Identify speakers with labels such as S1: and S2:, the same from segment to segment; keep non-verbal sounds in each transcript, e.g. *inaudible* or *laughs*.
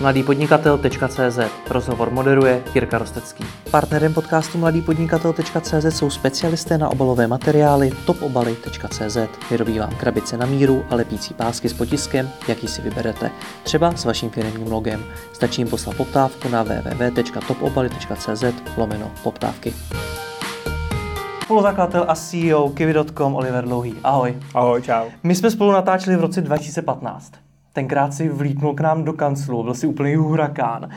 S1: mladýpodnikatel.cz Rozhovor moderuje Jirka Rostecký. Partnerem podcastu mladýpodnikatel.cz jsou specialisté na obalové materiály topobaly.cz. Vyrobí vám krabice na míru a lepící pásky s potiskem, jaký si vyberete. Třeba s vaším firmním logem. Stačí jim poslat poptávku na www.topobaly.cz lomeno poptávky. Spoluzakladatel a CEO Kiwi.com Oliver Dlouhý. Ahoj.
S2: Ahoj, čau.
S1: My jsme spolu natáčeli v roce 2015. Tenkrát si vlítnul k nám do kanclu, byl si úplný hurikán.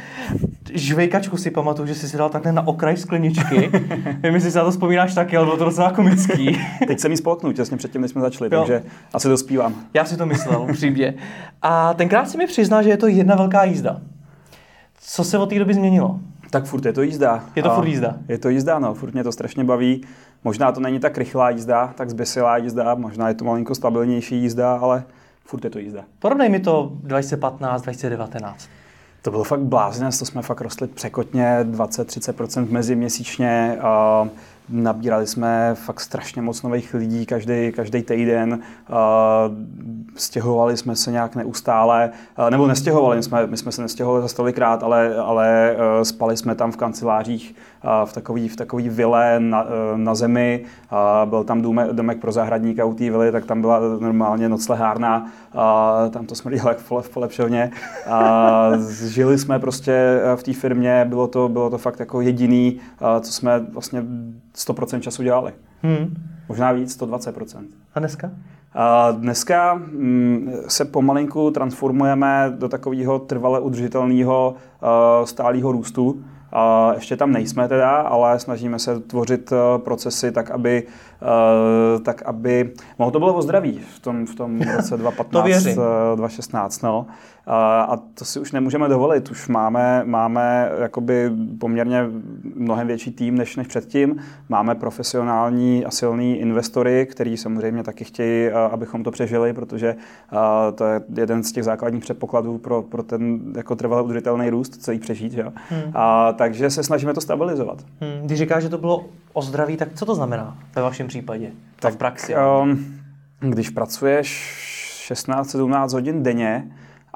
S1: Žvejkačku si pamatuju, že jsi si dal takhle na okraj skleničky. *laughs* Nevím, jestli si na to vzpomínáš taky, ale bylo to docela komický. *laughs*
S2: Teď jsem jí spolknul těsně předtím, než jsme začali, jo. takže asi to zpívám.
S1: Já si to myslel, upřímně. A tenkrát si mi přiznal, že je to jedna velká jízda. Co se od té doby změnilo?
S2: Tak furt je to jízda.
S1: Je to furt jízda?
S2: Je to jízda, no. Furt mě to strašně baví. Možná to není tak rychlá jízda, tak zběsilá jízda, možná je to malinko stabilnější jízda, ale furt je to jízda.
S1: Porovnej mi to 2015, 2019.
S2: To bylo fakt blázně, to jsme fakt rostli překotně 20-30% meziměsíčně. Uh, Nabírali jsme fakt strašně moc nových lidí každý, každý týden. Stěhovali jsme se nějak neustále, nebo nestěhovali, jsme, my jsme se nestěhovali za stolikrát, ale, ale uh, spali jsme tam v kancelářích v takový, v takový vile na, na zemi. Byl tam důmek, domek pro zahradníka u té vily, tak tam byla normálně noclehárna. Tam to smrdilo jak v polepšovně. Žili jsme prostě v té firmě, bylo to, bylo to fakt jako jediný, co jsme vlastně 100% času dělali. Hmm. Možná víc, 120%.
S1: A dneska?
S2: A dneska mm, se pomalinku transformujeme do takového trvale udržitelného stálého růstu. A ještě tam nejsme teda, ale snažíme se tvořit eh, procesy tak, aby, eh, tak, aby mohlo to bylo o zdraví v tom, v tom roce *laughs* 2015, 2016. Eh, no. A to si už nemůžeme dovolit. Už máme, máme jakoby poměrně mnohem větší tým než, než předtím. Máme profesionální a silný investory, kteří samozřejmě taky chtějí, abychom to přežili, protože to je jeden z těch základních předpokladů pro, pro ten jako trvalý udržitelný růst, celý přežít. Že? Hmm. A, takže se snažíme to stabilizovat.
S1: Hmm. Když říkáš, že to bylo o zdraví, tak co to znamená ve vašem případě? Tak v praxi?
S2: Um, když pracuješ 16-17 hodin denně,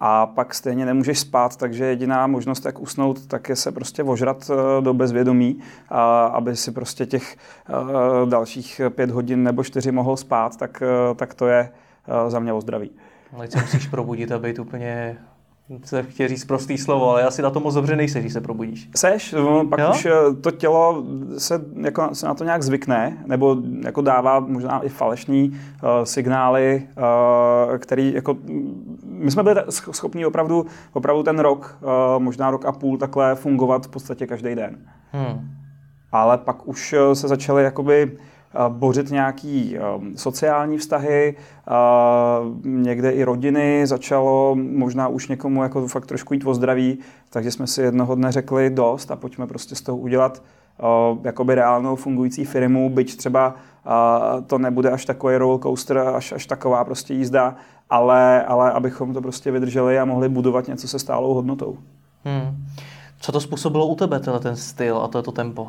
S2: a pak stejně nemůžeš spát, takže jediná možnost, jak usnout, tak je se prostě ožrat eh, do bezvědomí, a aby si prostě těch eh, dalších pět hodin nebo čtyři mohl spát, tak, eh, tak to je za mě o zdraví.
S1: Ale se musíš probudit a být úplně se chtěl říct prostý slovo, ale asi na to moc dobře nejseš, když se probudíš.
S2: Seš, no, pak jo? už to tělo se, jako, se na to nějak zvykne, nebo jako dává možná i falešní uh, signály, uh, který jako, my jsme byli schopni opravdu, opravdu ten rok, uh, možná rok a půl takhle fungovat v podstatě každý den. Hmm. Ale pak už se začaly jakoby bořit nějaký sociální vztahy, někde i rodiny, začalo možná už někomu jako fakt trošku jít o zdraví, takže jsme si jednoho dne řekli dost a pojďme prostě z toho udělat jakoby reálnou fungující firmu, byť třeba to nebude až takový roller coaster, až, až taková prostě jízda, ale, ale abychom to prostě vydrželi a mohli budovat něco se stálou hodnotou. Hmm.
S1: Co to způsobilo u tebe, ten styl a to, to tempo?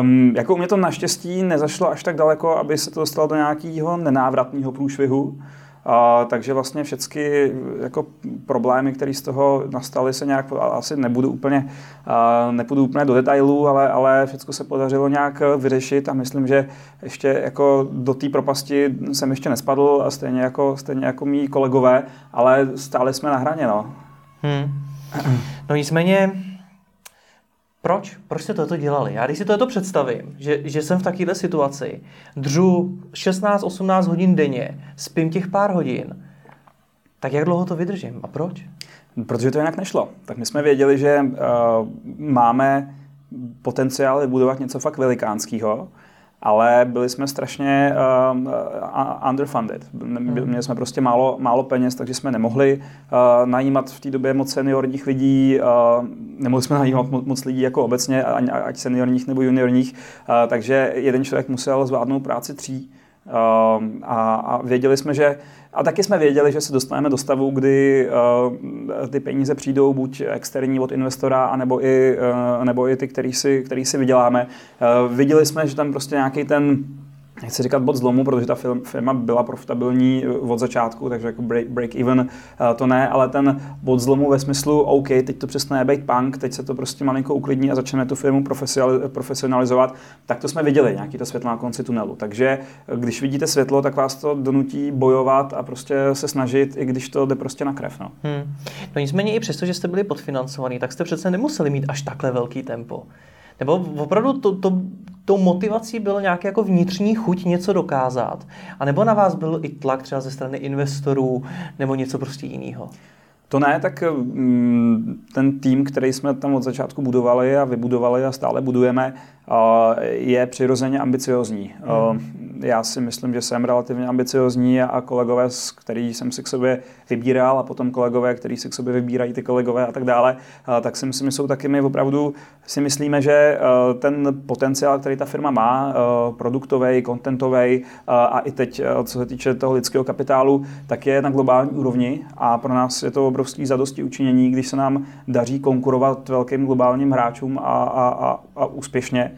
S2: Um, jako u mě to naštěstí nezašlo až tak daleko, aby se to dostalo do nějakého nenávratného průšvihu. Uh, takže vlastně všechny jako problémy, které z toho nastaly, se nějak, asi nebudu úplně, uh, nepůjdu úplně do detailů, ale, ale všechno se podařilo nějak vyřešit a myslím, že ještě jako do té propasti jsem ještě nespadl a stejně jako, stejně jako mý kolegové, ale stále jsme na hraně. No, hmm.
S1: no nicméně proč? Proč jste toto dělali? Já když si to představím, že, že jsem v takovéhle situaci, dřu 16-18 hodin denně, spím těch pár hodin, tak jak dlouho to vydržím a proč?
S2: Protože to jinak nešlo. Tak my jsme věděli, že uh, máme potenciál vybudovat něco fakt velikánského, ale byli jsme strašně uh, underfunded. Hmm. Měli jsme prostě málo, málo peněz, takže jsme nemohli uh, najímat v té době moc seniorních lidí, uh, nemohli jsme najímat moc lidí jako obecně, ať seniorních nebo juniorních, uh, takže jeden člověk musel zvládnout práci tří. Uh, a, a věděli jsme, že a taky jsme věděli, že se dostaneme do stavu, kdy uh, ty peníze přijdou buď externí od investora, anebo i, uh, nebo i ty, který si, který si vyděláme. Uh, viděli jsme, že tam prostě nějaký ten nechci říkat bod zlomu, protože ta firma byla profitabilní od začátku, takže jako break, break even to ne, ale ten bod zlomu ve smyslu, OK, teď to přestane být punk, teď se to prostě malinko uklidní a začneme tu firmu profesionalizovat, tak to jsme viděli, nějaký to světlo na konci tunelu. Takže když vidíte světlo, tak vás to donutí bojovat a prostě se snažit, i když to jde prostě na krev. No, hmm.
S1: no nicméně i přesto, že jste byli podfinancovaní, tak jste přece nemuseli mít až takhle velký tempo. Nebo opravdu to, to, tou motivací bylo nějaký jako vnitřní chuť něco dokázat? A nebo na vás byl i tlak třeba ze strany investorů nebo něco prostě jiného?
S2: To ne, tak mm, ten tým, který jsme tam od začátku budovali a vybudovali a stále budujeme, je přirozeně ambiciozní. Hmm já si myslím, že jsem relativně ambiciozní a kolegové, který jsem si k sobě vybíral a potom kolegové, který si k sobě vybírají ty kolegové a tak dále, tak si myslím, že jsou taky my opravdu si myslíme, že ten potenciál, který ta firma má, produktový, kontentový a i teď, co se týče toho lidského kapitálu, tak je na globální úrovni a pro nás je to obrovský zadosti učinění, když se nám daří konkurovat velkým globálním hráčům a, a, a, a úspěšně.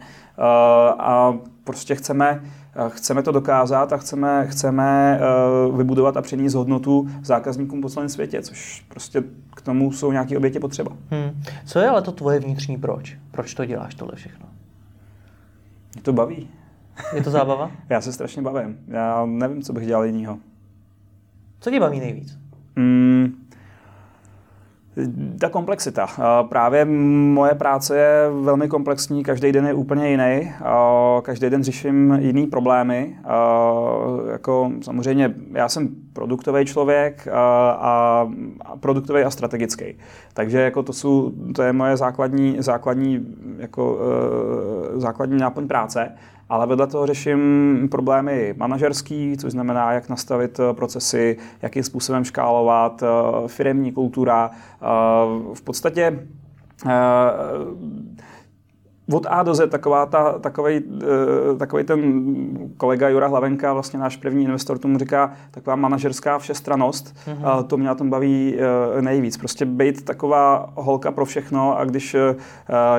S2: A prostě chceme Chceme to dokázat a chceme, chceme eh, vybudovat a přinést hodnotu zákazníkům po celém světě, což prostě k tomu jsou nějaké oběti potřeba. Hmm.
S1: Co je ale to tvoje vnitřní proč? Proč to děláš tohle všechno?
S2: Mě to baví.
S1: Je to zábava? *laughs*
S2: Já se strašně bavím. Já nevím, co bych dělal jinýho.
S1: Co tě baví nejvíc?
S2: Hmm, ta komplexita. Právě moje práce je velmi komplexní, každý den je úplně jiný, každý den řeším jiný problémy. Jako samozřejmě já jsem produktový člověk a, produktový a strategický. Takže jako to, jsou, to je moje základní, základní, jako, e, základní náplň práce ale vedle toho řeším problémy manažerský, což znamená, jak nastavit eh, procesy, jakým způsobem škálovat, eh, firemní kultura. Eh, v podstatě od A do Z taková ta, takovej, takovej ten kolega Jura Hlavenka, vlastně náš první investor, tomu říká taková manažerská všestranost. Mm-hmm. To mě na tom baví nejvíc. Prostě být taková holka pro všechno a když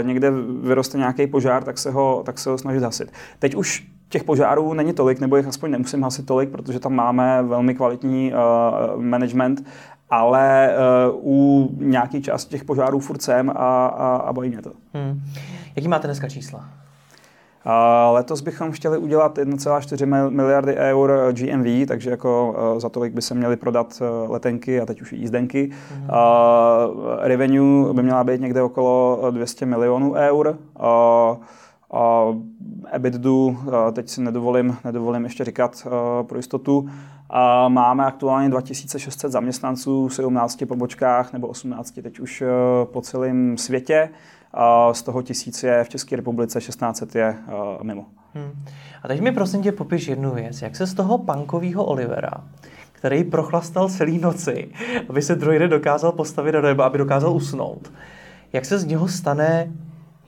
S2: někde vyroste nějaký požár, tak se ho, tak se ho snažit hasit. Teď už těch požárů není tolik, nebo jich aspoň nemusím hasit tolik, protože tam máme velmi kvalitní uh, management, ale uh, u nějaký části těch požárů furt jsem a, a, a bojí mě to. Hmm.
S1: Jaký máte dneska čísla?
S2: A letos bychom chtěli udělat 1,4 miliardy eur GMV, takže jako e, za tolik by se měly prodat e, letenky a teď už i jízdenky. Mm-hmm. A revenue by měla být někde okolo 200 milionů eur. A, a EBITDu, teď si nedovolím, nedovolím ještě říkat pro jistotu. A máme aktuálně 2600 zaměstnanců v 17 pobočkách nebo 18 teď už po celém světě. A z toho tisíc je v České republice, 1600 je uh, mimo. Hmm.
S1: A teď mi prosím tě popiš jednu věc. Jak se z toho punkového Olivera, který prochlastal celý noci, aby se druhý den dokázal postavit do neba, aby dokázal usnout, jak se z něho stane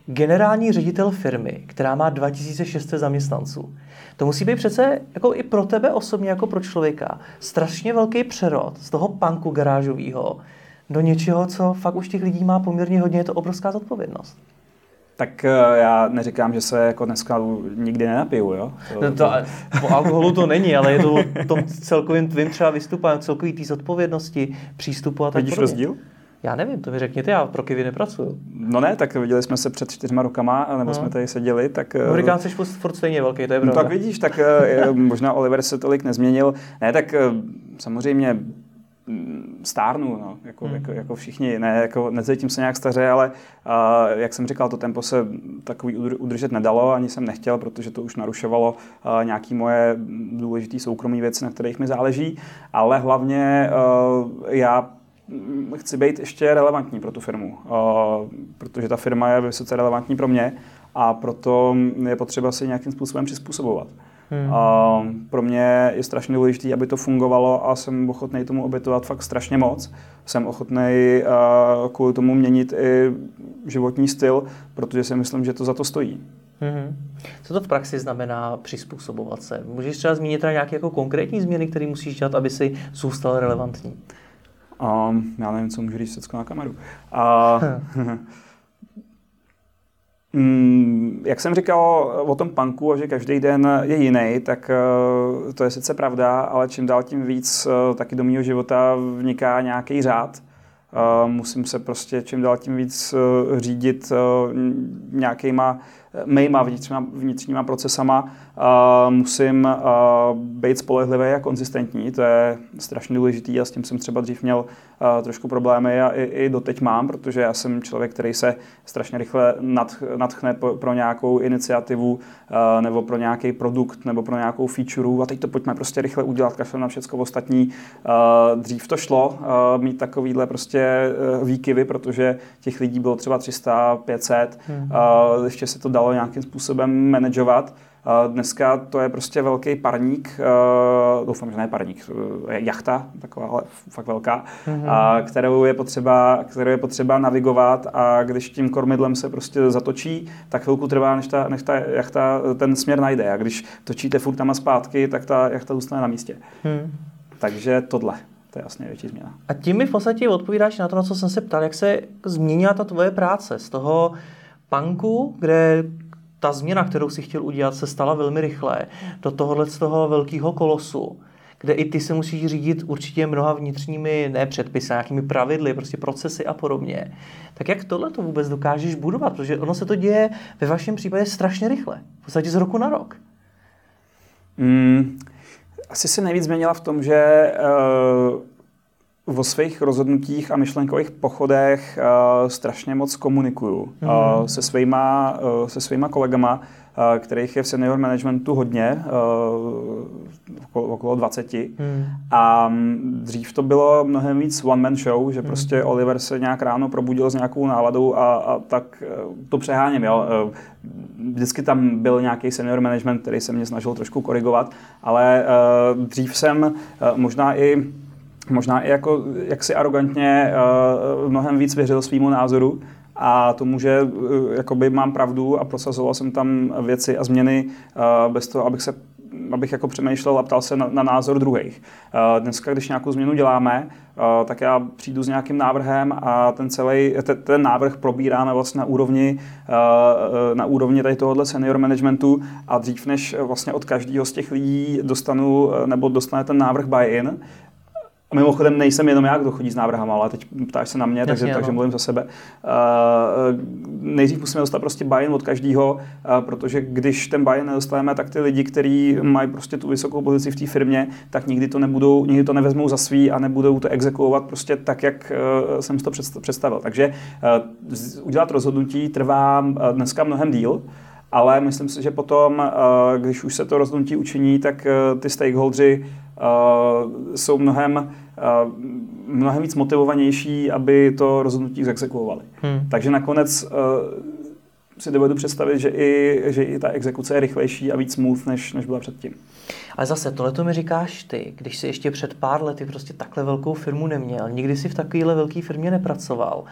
S1: generální ředitel firmy, která má 2600 zaměstnanců. To musí být přece jako i pro tebe osobně, jako pro člověka, strašně velký přerod z toho punku garážového do něčeho, co fakt už těch lidí má poměrně hodně, je to obrovská zodpovědnost.
S2: Tak eh, já neříkám, že se jako dneska nikdy nenapiju, jo?
S1: To, no to, po alkoholu to není, ale je to o tom celkovým tvým třeba vystupování, celkový té zodpovědnosti, přístupu a tak
S2: Vidíš rozdíl?
S1: Já nevím, to vy řekněte, já pro Kivy nepracuju.
S2: No ne, tak viděli jsme se před čtyřma rokama, nebo no. jsme tady seděli, tak...
S1: Hurikán jsi furt stejně velký, to je
S2: pravda. No tak vidíš, tak eh, možná Oliver se tolik nezměnil. Ne, tak eh, samozřejmě stárnu, no, jako, hmm. jako, jako všichni, ne, jako necítím se nějak staře, ale uh, jak jsem říkal, to tempo se takový udržet nedalo, ani jsem nechtěl, protože to už narušovalo uh, nějaký moje důležité soukromé věci, na kterých mi záleží, ale hlavně uh, já chci být ještě relevantní pro tu firmu, uh, protože ta firma je vysoce relevantní pro mě a proto je potřeba si nějakým způsobem přizpůsobovat. Hmm. A pro mě je strašně důležité, aby to fungovalo a jsem ochotný tomu obětovat fakt strašně moc. Jsem ochotný kvůli tomu měnit i životní styl, protože si myslím, že to za to stojí.
S1: Hmm. Co to v praxi znamená přizpůsobovat se? Můžeš třeba zmínit třeba nějaké jako konkrétní změny, které musíš dělat, aby si zůstal relevantní?
S2: Um, já nevím, co můžu říct všechno na kameru. Uh, *laughs* Mm, jak jsem říkal o tom punku, že každý den je jiný, tak uh, to je sice pravda, ale čím dál tím víc uh, taky do mého života vniká nějaký řád. Uh, musím se prostě čím dál tím víc řídit nějakýma mýma vnitřníma, vnitřníma procesama uh, musím uh, být spolehlivý a konzistentní. To je strašně důležitý a s tím jsem třeba dřív měl uh, trošku problémy a i, i doteď mám, protože já jsem člověk, který se strašně rychle nad, nadchne pro, pro nějakou iniciativu uh, nebo pro nějaký produkt nebo pro nějakou feature a teď to pojďme prostě rychle udělat, kašlem na všechno ostatní. Uh, dřív to šlo uh, mít takovýhle prostě uh, výkyvy, protože těch lidí bylo třeba 300, 500, hmm. uh, ještě se to dalo dalo nějakým způsobem manažovat. Dneska to je prostě velký parník, doufám, že ne parník, je jachta, taková ale fakt velká, mm-hmm. kterou, je potřeba, kterou je potřeba navigovat a když tím kormidlem se prostě zatočí, tak chvilku trvá, než ta, než ta jachta ten směr najde a když točíte furt tam a zpátky, tak ta jachta zůstane na místě. Mm. Takže tohle. To je jasně větší změna.
S1: A tím mi v podstatě odpovídáš na to, na co jsem se ptal, jak se změnila ta tvoje práce z toho, punku, kde ta změna, kterou si chtěl udělat, se stala velmi rychle do tohohle z toho velkého kolosu, kde i ty se musíš řídit určitě mnoha vnitřními ne předpisy, nějakými pravidly, prostě procesy a podobně. Tak jak tohle to vůbec dokážeš budovat? Protože ono se to děje ve vašem případě strašně rychle, v podstatě z roku na rok.
S2: Mm, asi se nejvíc změnila v tom, že uh o svých rozhodnutích a myšlenkových pochodech uh, strašně moc komunikuju mm-hmm. uh, se, svýma, uh, se svýma kolegama, uh, kterých je v senior managementu hodně, uh, okolo, okolo 20. Mm. A dřív to bylo mnohem víc one-man show, že mm. prostě Oliver se nějak ráno probudil s nějakou náladou a, a tak uh, to přeháním. Jo. Uh, vždycky tam byl nějaký senior management, který se mě snažil trošku korigovat, ale uh, dřív jsem uh, možná i možná i jako jaksi arrogantně uh, mnohem víc věřil svýmu názoru a tomu, že uh, jakoby mám pravdu a prosazoval jsem tam věci a změny uh, bez toho, abych se abych jako přemýšlel a ptal se na, na názor druhých. Uh, dneska, když nějakou změnu děláme, tak já přijdu s nějakým návrhem a ten celý, ten, ten návrh probíráme vlastně na úrovni, na úrovni tady tohohle senior managementu a dřív než vlastně od každého z těch lidí dostanu nebo dostane ten návrh buy-in, a mimochodem nejsem jenom já, kdo chodí s návrhama, ale teď ptáš se na mě, Jasně, takže, takže mluvím za sebe. Uh, nejdřív musíme dostat prostě buy od každého, uh, protože když ten buy nedostaneme, tak ty lidi, kteří mají prostě tu vysokou pozici v té firmě, tak nikdy to nebudou, nikdy to nevezmou za svý a nebudou to exekuovat prostě tak, jak uh, jsem si to představil. Takže uh, udělat rozhodnutí trvá dneska mnohem díl, ale myslím si, že potom, když už se to rozhodnutí učiní, tak ty stakeholdři uh, jsou mnohem, mnohem víc motivovanější, aby to rozhodnutí zexekuovali. Hmm. Takže nakonec si dovedu představit, že i, že i ta exekuce je rychlejší a víc smooth, než, než byla předtím.
S1: Ale zase, tohle to mi říkáš ty, když jsi ještě před pár lety prostě takhle velkou firmu neměl, nikdy si v takovéhle velké firmě nepracoval.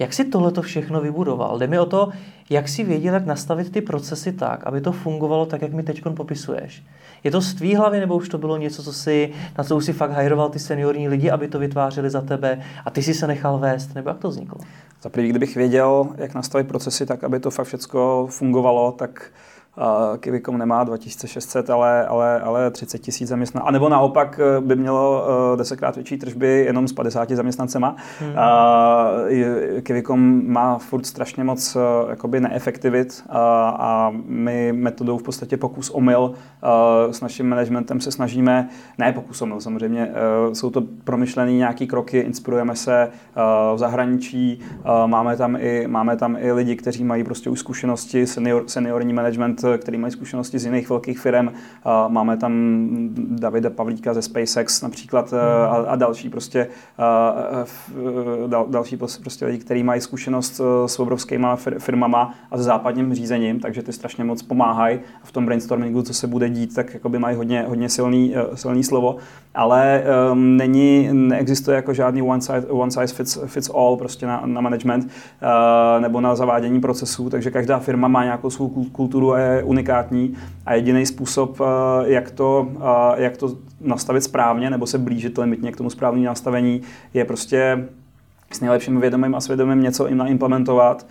S1: Jak si tohle to všechno vybudoval? Jde mi o to, jak si věděl, jak nastavit ty procesy tak, aby to fungovalo tak, jak mi teď popisuješ. Je to z tvý hlavy, nebo už to bylo něco, co si, na co už si fakt hajroval ty seniorní lidi, aby to vytvářeli za tebe a ty si se nechal vést, nebo jak to vzniklo?
S2: Za kdybych věděl, jak nastavit procesy tak, aby to fakt všechno fungovalo, tak Kivicom nemá 2600, ale, ale, ale 30 tisíc zaměstnanců. A nebo naopak eh, by mělo eh, desetkrát větší tržby jenom s 50 zaměstnancema. Hmm. Kivicom má furt strašně moc eh, jakoby neefektivit a, a my metodou v podstatě pokus omyl s naším managementem se snažíme, ne pokus omyl samozřejmě, jsou to promyšlené nějaké kroky, inspirujeme se v zahraničí, máme tam i, máme tam i lidi, kteří mají prostě už zkušenosti, senior, seniorní management který mají zkušenosti z jiných velkých firm. Máme tam Davida Pavlíka ze SpaceX například a, a další prostě dal, další prostě lidi, kteří mají zkušenost s obrovskými firmama a s západním řízením, takže ty strašně moc pomáhají v tom brainstormingu, co se bude dít, tak jakoby mají hodně, hodně silný, silný slovo, ale um, není, neexistuje jako žádný one size, one size fits, fits all prostě na, na management uh, nebo na zavádění procesů, takže každá firma má nějakou svou kulturu a je unikátní a jediný způsob, eh, jak to, eh, jak to nastavit správně nebo se blížit limitně k tomu správnému nastavení, je prostě s nejlepším vědomím a svědomím něco jim naimplementovat,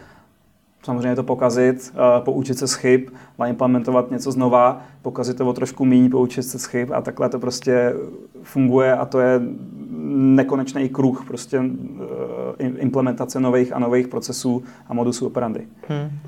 S2: samozřejmě to pokazit, uh, poučit se z chyb, implementovat něco znova, pokazit to o trošku méně, poučit se z chyb a takhle to prostě funguje a to je nekonečný kruh prostě implementace nových a nových procesů a modusů operandy. Hmm.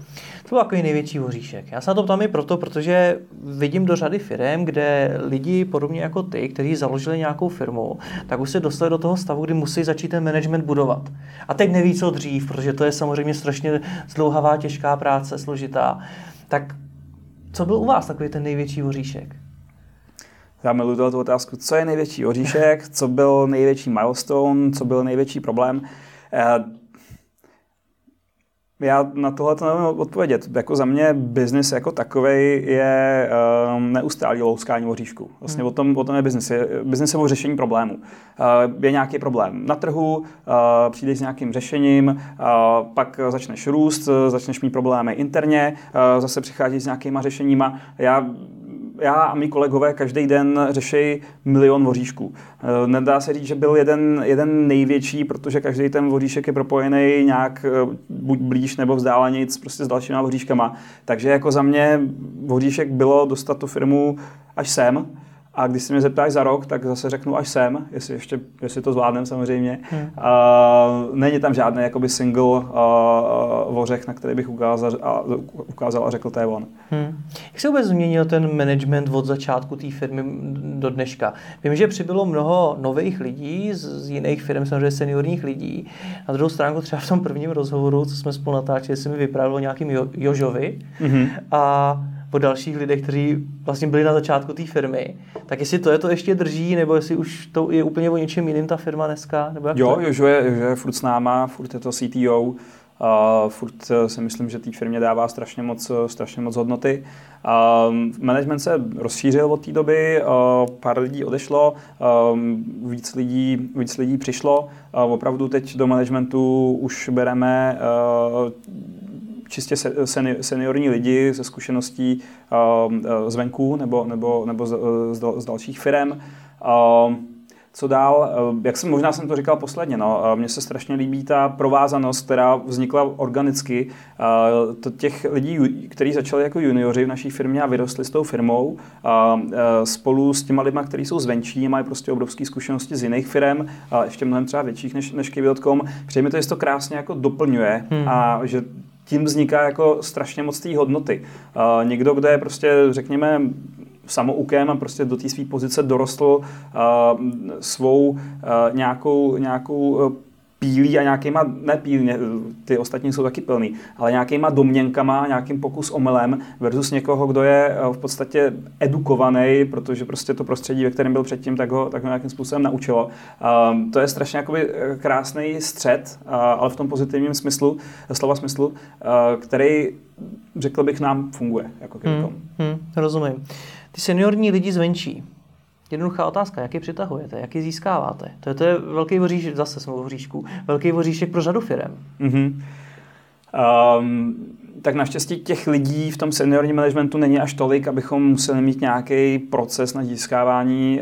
S1: To byl takový největší hoříšek. Já se na to ptám i proto, protože vidím do řady firm, kde lidi podobně jako ty, kteří založili nějakou firmu, tak už se dostali do toho stavu, kdy musí začít ten management budovat. A teď neví, co dřív, protože to je samozřejmě strašně zdlouhavá, těžká práce, složitá. Tak co byl u vás takový ten největší hoříšek?
S2: Já miluji tu otázku, co je největší oříšek, co byl největší milestone, co byl největší problém. Já na tohle to nevím odpovědět. Jako za mě biznis jako takový je um, neustálý louskání oříšku. Vlastně hmm. o, tom, o tom je biznis. Biznis je o řešení problému. Uh, je nějaký problém na trhu, uh, přijdeš s nějakým řešením, uh, pak začneš růst, začneš mít problémy interně, uh, zase přicházíš s nějakýma řešeníma. Já já a mý kolegové každý den řeší milion voříšků. Eh, nedá se říct, že byl jeden, jeden největší, protože každý ten voříšek je propojený nějak eh, buď blíž nebo vzdálenějc prostě s dalšíma voříškama. Takže jako za mě voříšek bylo dostat tu firmu až sem. A když se mě zeptáš za rok, tak zase řeknu až sem, jestli, ještě, jestli to zvládnem samozřejmě. Hmm. Uh, není tam žádný jakoby single uh, vořech, na který bych ukázal a, ukázal a řekl, to je on. Hmm.
S1: Jak se vůbec změnil ten management od začátku té firmy do dneška? Vím, že přibylo mnoho nových lidí z, z jiných firm, samozřejmě seniorních lidí. Na druhou stránku třeba v tom prvním rozhovoru, co jsme spolu natáčeli, se mi vyprávěl o nějakým jo, Jožovi. Hmm. A po dalších lidech, kteří vlastně byli na začátku té firmy. Tak jestli to je to ještě drží, nebo jestli už to je úplně o něčem jiným ta firma dneska? Nebo jak
S2: jo,
S1: to?
S2: Jožo je, Jožo je furt s náma, furt je to CTO. Uh, furt eh, si myslím, že té firmě dává strašně moc, eh, strašně moc hodnoty. Uh, management se rozšířil od té doby, uh, pár lidí odešlo, um, víc, lidí, víc lidí přišlo. Uh, opravdu teď do managementu už bereme uh, čistě seniorní lidi ze zkušeností um, uh, zvenku nebo, nebo, nebo z, z dalších firm. Um, co dál? Uh, jak jsem možná jsem to říkal posledně, no, mně se strašně líbí ta provázanost, která vznikla organicky. To těch lidí, kteří začali jako junioři v naší firmě a vyrostli s tou firmou, spolu s těma lidmi, kteří jsou zvenčí, mají prostě obrovské zkušenosti z jiných firm, ještě mnohem třeba větších než, než Kivil.com, přijde mi to, že to krásně jako doplňuje hmm. a že tím vzniká jako strašně moc té hodnoty. Někdo, kdo je prostě, řekněme, samoukem a prostě do té své pozice dorostl svou nějakou, nějakou pílí a nějakýma, ne pílně, ty ostatní jsou taky plný, ale nějakýma domněnkama, nějakým pokus omylem versus někoho, kdo je eh, v podstatě edukovaný, protože prostě to prostředí, ve kterém byl předtím, tak ho, tak ho nějakým způsobem naučilo. Um, to je strašně jakoby eh, krásný střed, uh, ale v tom pozitivním smyslu, slova smyslu, uh, který řekl bych nám funguje. Jako hmm,
S1: hmm, rozumím. Ty seniorní lidi zvenčí, Jednoduchá otázka, jak je přitahujete, jak je získáváte. To je, to je velký voříšek, zase jsme voříšku, velký voříšek pro řadu firm. Mm-hmm.
S2: Um, tak naštěstí těch lidí v tom seniorním managementu není až tolik, abychom museli mít nějaký proces na získávání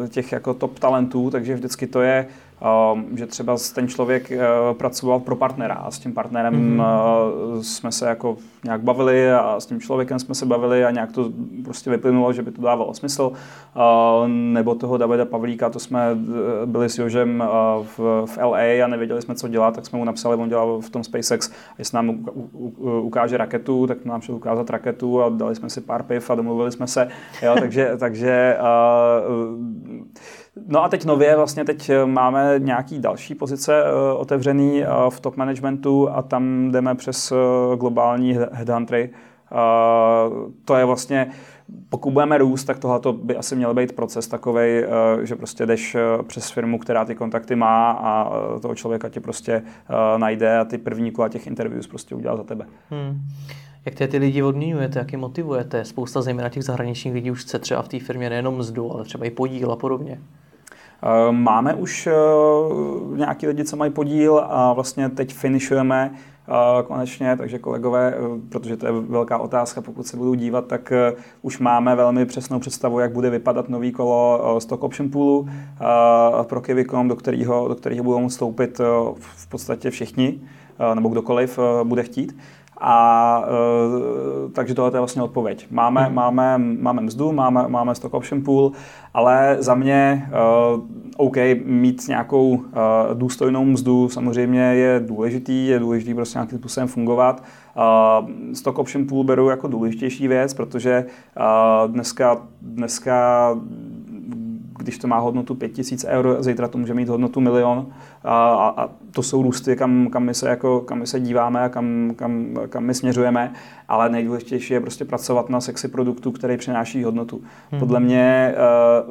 S2: uh, těch jako top talentů, takže vždycky to je Ehm, že třeba ten člověk eh, pracoval pro partnera a s tím partnerem mm-hmm. jsme se jako nějak bavili a s tím člověkem jsme se bavili a nějak to prostě vyplynulo, že by to dávalo smysl. Nebo toho Davida Pavlíka, to jsme eh, byli s Jožem v, v LA a nevěděli jsme, co dělat, tak jsme mu napsali, on dělal v tom SpaceX, jestli nám ukáže raketu, tak nám šel ukázat raketu a dali jsme si pár piv a domluvili jsme se. Jo, *laughs* takže, takže No a teď nově vlastně teď máme nějaký další pozice uh, otevřený uh, v top managementu a tam jdeme přes uh, globální headhuntery. To je vlastně, pokud budeme růst, tak tohle by asi měl být proces takový, uh, že prostě jdeš uh, přes firmu, která ty kontakty má a uh, toho člověka ti prostě najde a ty první kola těch interviews prostě udělá za tebe. Hmm.
S1: Jak ty, ty lidi odměňujete, jak je motivujete? Spousta zejména těch zahraničních lidí už chce třeba v té firmě nejenom mzdu, ale třeba i podíl a podobně.
S2: Eh, máme už eh, nějaký lidi, co mají podíl a vlastně teď finišujeme eh, konečně, takže kolegové, protože to je velká otázka, pokud se budou dívat, tak už máme velmi přesnou představu, jak bude vypadat nový kolo Stock Option Poolu pro Kivicom, do kterého, do kterého budou moct vstoupit v podstatě všichni nebo kdokoliv bude chtít. A takže tohle je vlastně odpověď. Máme, hmm. máme, máme mzdu, máme, máme stock option pool, ale za mě OK, mít nějakou uh, důstojnou mzdu samozřejmě je důležitý, je důležitý prostě nějakým způsobem fungovat. Uh, stock option pool beru jako důležitější věc, protože uh, dneska, dneska když to má hodnotu 5000 eur, zítra to může mít hodnotu milion a, a to jsou růsty, kam, kam, my se jako, kam my se díváme a kam, kam, kam my směřujeme, ale nejdůležitější je prostě pracovat na sexy produktu, který přináší hodnotu. Hmm. Podle mě,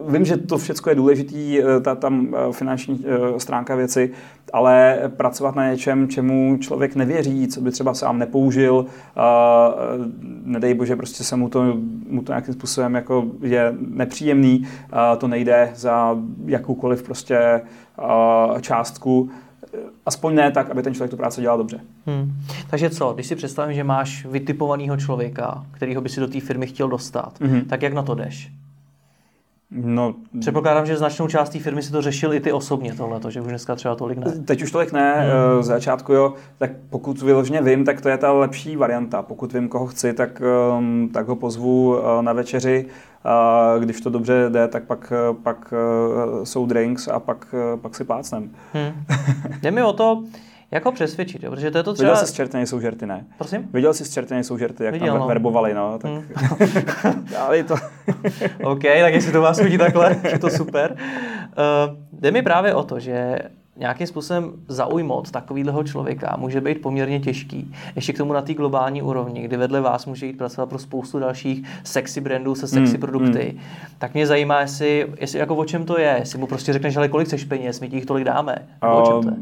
S2: uh, vím, že to všechno je důležitý, uh, ta tam uh, finanční uh, stránka věci, ale pracovat na něčem, čemu člověk nevěří, co by třeba sám nepoužil, uh, nedej bože, prostě se mu to, mu to nějakým způsobem jako je nepříjemný, uh, to nejde za jakoukoliv prostě uh, částku, aspoň ne tak, aby ten člověk tu práci dělal dobře. Hmm.
S1: Takže co, když si představím, že máš vytipovaného člověka, kterýho by si do té firmy chtěl dostat, hmm. tak jak na to jdeš? No, Předpokládám, že značnou část té firmy si to řešil i ty osobně tohle, že už dneska třeba tolik ne.
S2: Teď už tolik ne, hmm. z začátku jo, tak pokud vyloženě vím, tak to je ta lepší varianta. Pokud vím, koho chci, tak, ehm, tak ho pozvu eh, na večeři. Když to dobře jde, tak pak, pak eh, jsou drinks a pak, pak si plácnem. Hmm.
S1: Jde mi o to, jak ho přesvědčit, jo? protože to je to třeba...
S2: Viděl jsi z čerty nejsou žerty, ne?
S1: Prosím?
S2: Viděl jsi z čerty nejsou žerty, jak Viděl, tam no. verbovali, no. Tak... *laughs* Hmm.
S1: Ale to... *laughs* OK, tak jestli to vás chodí takhle, je to super. Uh, jde mi právě o to, že nějakým způsobem zaujmout takového člověka může být poměrně těžký. Ještě k tomu na té globální úrovni, kdy vedle vás může jít pracovat pro spoustu dalších sexy brandů se sexy mm, produkty. Mm. Tak mě zajímá, jestli, jestli jako o čem to je. Jestli mu prostě řekneš, ale kolik chceš peněz, my ti jich tolik dáme. Uh, o čem to je?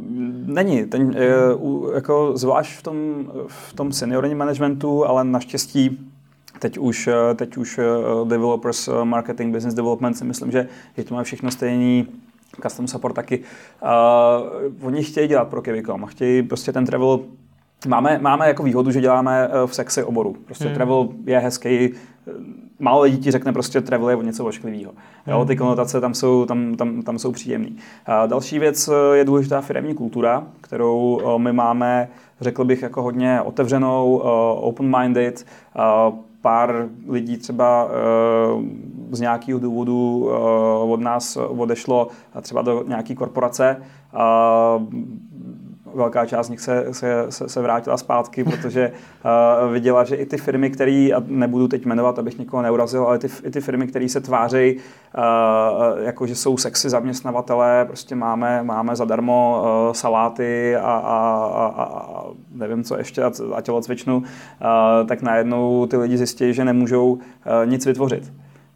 S2: Není. Ten, uh, jako zvlášť v tom, v tom seniorním managementu, ale naštěstí Teď už, eh, teď už uh, developers, marketing, business development si myslím, že je to má všechno stejný custom support taky. Uh, oni chtějí dělat pro Kivicom, chtějí prostě ten travel Máme, máme jako výhodu, že děláme eh, v sexy oboru. Prostě hmm. travel je hezký, eh, málo lidí ti řekne prostě travel je o něco ošklivého. Jo, ty hmm. konotace tam jsou, tam, tam, tam jsou příjemné. Další věc je důležitá firmní kultura, kterou my máme, řekl bych, jako hodně otevřenou, open-minded, pár lidí třeba z nějakého důvodu uh, od nás odešlo třeba do nějaké korporace. Velká část z nich se, se, se, vrátila zpátky, protože uh, viděla, že i ty firmy, které, a nebudu teď jmenovat, abych někoho neurazil, ale ty, i ty firmy, které se tvářejí, uh, jako že jsou sexy zaměstnavatelé, prostě máme, máme zadarmo uh, saláty a, a, a, a nevím co ještě, a, a tělocvičnu, uh, tak najednou ty lidi zjistí, že nemůžou uh, nic vytvořit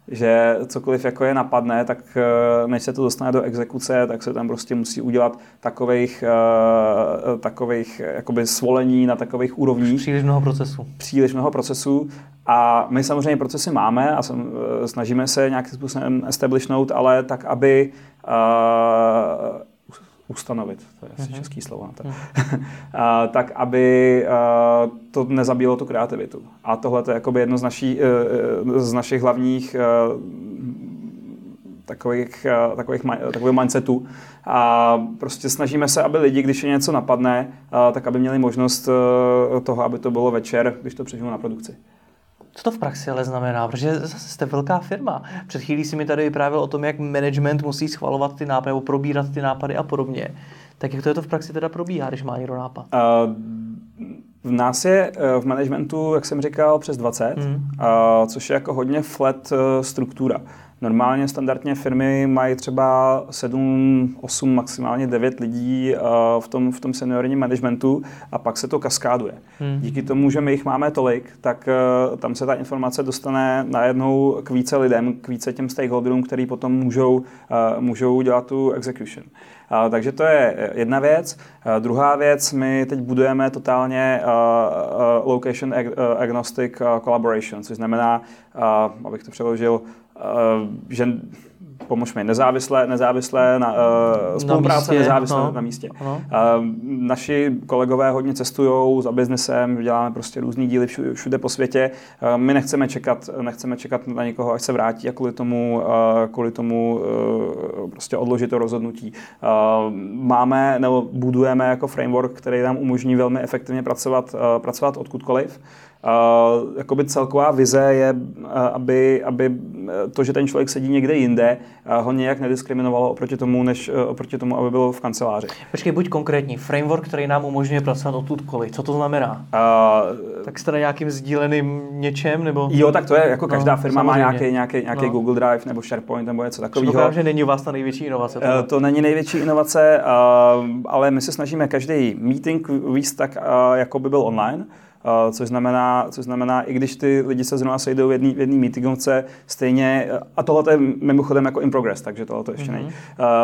S2: že cokoliv jako je napadne, tak eh, než se to dostane do exekuce, tak se tam prostě musí udělat takových, uh, takových jakoby svolení na takových úrovních.
S1: Příliš mnoho procesů.
S2: Příliš mnoho procesů a my samozřejmě procesy máme a snažíme se nějakým způsobem establishnout, ale tak, aby ustanovit, to je asi mm-hmm. český slovo, to. *laughs* Mm-hmm. tak aby to nezabílo tu kreativitu. A tohle je jakoby jedno z, naší, e, e, z našich hlavních e, takových, takových, takových mindsetů. A prostě snažíme se, aby lidi, když je něco napadne, tak aby měli možnost toho, aby to bylo večer, když to přežiju na produkci.
S1: Co to v praxi ale znamená? Protože zase jste velká firma. Před chvílí si mi tady vyprávěl o tom, jak management musí schvalovat ty nápady, nebo probírat ty nápady a podobně. Tak jak to je to v praxi teda probíhá, když má někdo nápad? Uh,
S2: v nás je uh, v managementu, jak jsem říkal, přes 20, mm. uh, což je jako hodně flat uh, struktura. Normálně standardně firmy mají třeba 7, 8, maximálně 9 lidí uh, v tom, v tom seniorním managementu a pak se to kaskáduje. Hmm. Díky tomu, že my jich máme tolik, tak uh, tam se ta informace dostane najednou k více lidem, k více těm stakeholderům, který potom můžou, uh, můžou dělat tu execution. Takže to je jedna věc. Uh, druhá věc, my teď budujeme totálně location ag- agnostic collaboration, což znamená, abych to přeložil, že pomož mi, nezávislé, nezávislé na, uh, spolupráce na místě, nezávislé no. na místě. No. Uh, naši kolegové hodně cestují za biznesem, děláme prostě různý díly všude, všude po světě. Uh, my nechceme čekat, nechceme čekat na někoho, až se vrátí a kvůli tomu, uh, kvůli tomu uh, prostě odložit to rozhodnutí. Uh, máme nebo budujeme jako framework, který nám umožní velmi efektivně pracovat, uh, pracovat odkudkoliv. Uh, jakoby celková vize je, uh, aby, aby to, že ten člověk sedí někde jinde, uh, ho nějak nediskriminovalo oproti tomu, než uh, oproti tomu, aby byl v kanceláři.
S1: Počkej, buď konkrétní. Framework, který nám umožňuje pracovat odtudkoliv. Co to znamená? Uh, tak jste na nějakým sdíleným něčem? Nebo?
S2: Jo, tak to je, jako každá no, firma samozřejmě. má nějaký, nějaký, nějaký no. Google Drive nebo SharePoint nebo něco takového.
S1: Předpokládám, že není u vás ta největší inovace.
S2: Uh, to není největší inovace, uh, ale my se snažíme každý meeting víc tak, uh, jako by byl online. Uh, což znamená, což znamená, i když ty lidi se zrovna sejdou v jedné v jedný meetingovce, stejně, a tohle je mimochodem jako in progress, takže tohle to ještě mm-hmm. není. Uh,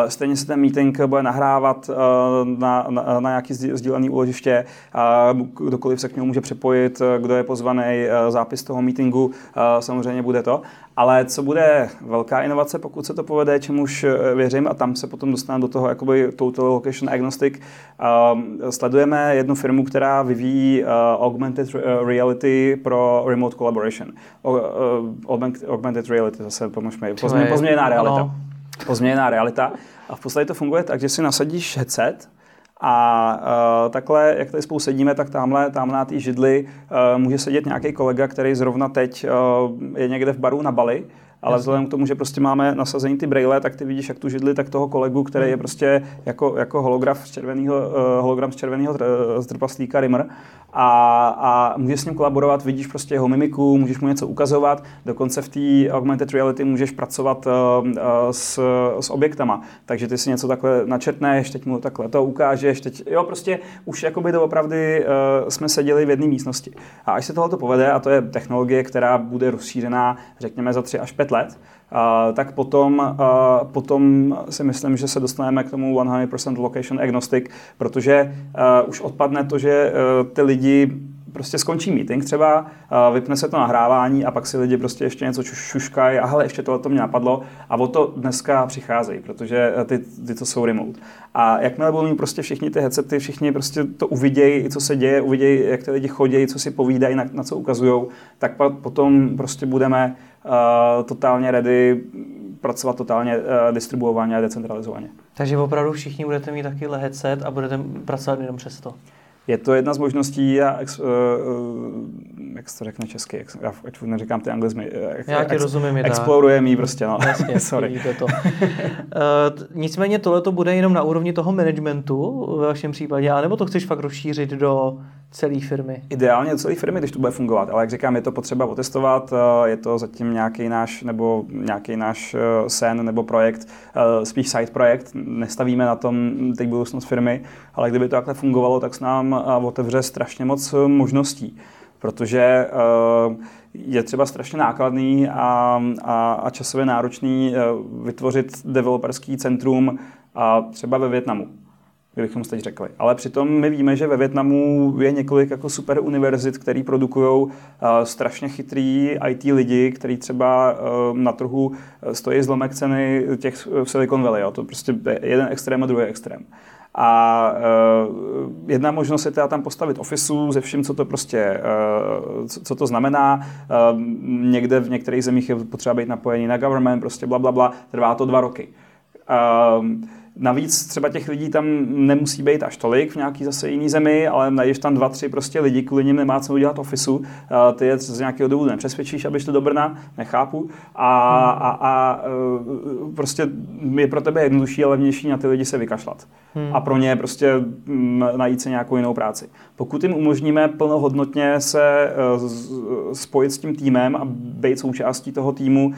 S2: stejně se ten meeting bude nahrávat na, na, na nějaký sdílený úložiště, uh, kdokoliv se k němu může připojit, kdo je pozvaný, zápis toho meetingu, samozřejmě bude to. Ale co bude velká inovace, pokud se to povede, čemuž věřím, a tam se potom dostaneme do toho jakoby total location agnostic, uh, sledujeme jednu firmu, která vyvíjí uh, augmented uh, reality pro remote collaboration. O, uh, augmented reality, zase pomožme. Pozmě, pozměněná realita. Pozměněná realita. A v podstatě to funguje tak, že si nasadíš headset, a uh, takhle, jak tady spolu sedíme, tak tamhle, tamhle na té židli uh, může sedět nějaký kolega, který zrovna teď uh, je někde v baru na Bali ale Jasně. vzhledem k tomu, že prostě máme nasazení ty braille, tak ty vidíš jak tu židli, tak toho kolegu, který je hmm. prostě jako, jako holograf z červeného, uh, hologram z červeného z trpaslíka Rimmer a, a můžeš s ním kolaborovat, vidíš prostě jeho mimiku, můžeš mu něco ukazovat, dokonce v té augmented reality můžeš pracovat uh, s, s objektama, takže ty si něco takhle načetneš, teď mu takhle to ukážeš, teď, jo, prostě už jakoby doopravdy uh, jsme seděli v jedné místnosti. A až se tohle povede, a to je technologie, která bude rozšířená, řekněme, za 3 až 5 let, tak potom, potom si myslím, že se dostaneme k tomu 100% location agnostic, protože už odpadne to, že ty lidi prostě skončí meeting třeba, vypne se to nahrávání a pak si lidi prostě ještě něco šuškají a hele, ještě tohle to mě napadlo a o to dneska přicházejí, protože ty, ty to jsou remote. A jakmile budou mít prostě všichni ty headsety, všichni prostě to uvidějí, co se děje, uvidějí, jak ty lidi chodí, co si povídají, na, na co ukazují, tak potom prostě budeme uh, totálně ready pracovat totálně uh, distribuovaně a decentralizovaně.
S1: Takže opravdu všichni budete mít taky headset a budete pracovat jenom přes to.
S2: Je to jedna z možností, a, uh, uh, jak se to řekne česky, jak, já ať neříkám ty anglizmy.
S1: Jak, já ti rozumím.
S2: Explorujeme jí prostě, no.
S1: Jasně, *laughs* Sorry. to. uh, nicméně tohle to bude jenom na úrovni toho managementu ve vašem případě, anebo to chceš fakt rozšířit do celé firmy?
S2: Ideálně celé firmy, když to bude fungovat, ale jak říkám, je to potřeba otestovat, je to zatím nějaký náš, nebo nějaký náš sen nebo projekt, spíš side projekt, nestavíme na tom teď budoucnost firmy, ale kdyby to takhle fungovalo, tak s nám otevře strašně moc možností protože je třeba strašně nákladný a, a, a časově náročný vytvořit developerský centrum a třeba ve Větnamu kdybychom teď řekli. Ale přitom my víme, že ve Větnamu je několik jako super univerzit, který produkují uh, strašně chytrý IT lidi, který třeba uh, na trhu stojí zlomek ceny těch v Silicon Valley. Jo. To prostě jeden extrém a druhý extrém. A uh, jedna možnost je teda tam postavit ofisu se vším, co to prostě, uh, co, co to znamená. Uh, někde v některých zemích je potřeba být napojený na government, prostě bla, bla, bla. Trvá to dva roky. Uh, Navíc třeba těch lidí tam nemusí být až tolik v nějaký zase jiný zemi, ale najdeš tam dva, tři prostě lidi, kvůli nim nemá co udělat ofisu. Ty je z nějakého důvodu nepřesvědčíš, aby šli do Brna, nechápu. A, hmm. a, a e, prostě je pro tebe jednodušší a levnější na ty lidi se vykašlat. Hmm. A pro ně prostě najít se nějakou jinou práci. Pokud jim umožníme plnohodnotně se e, spojit s tím týmem a být součástí toho týmu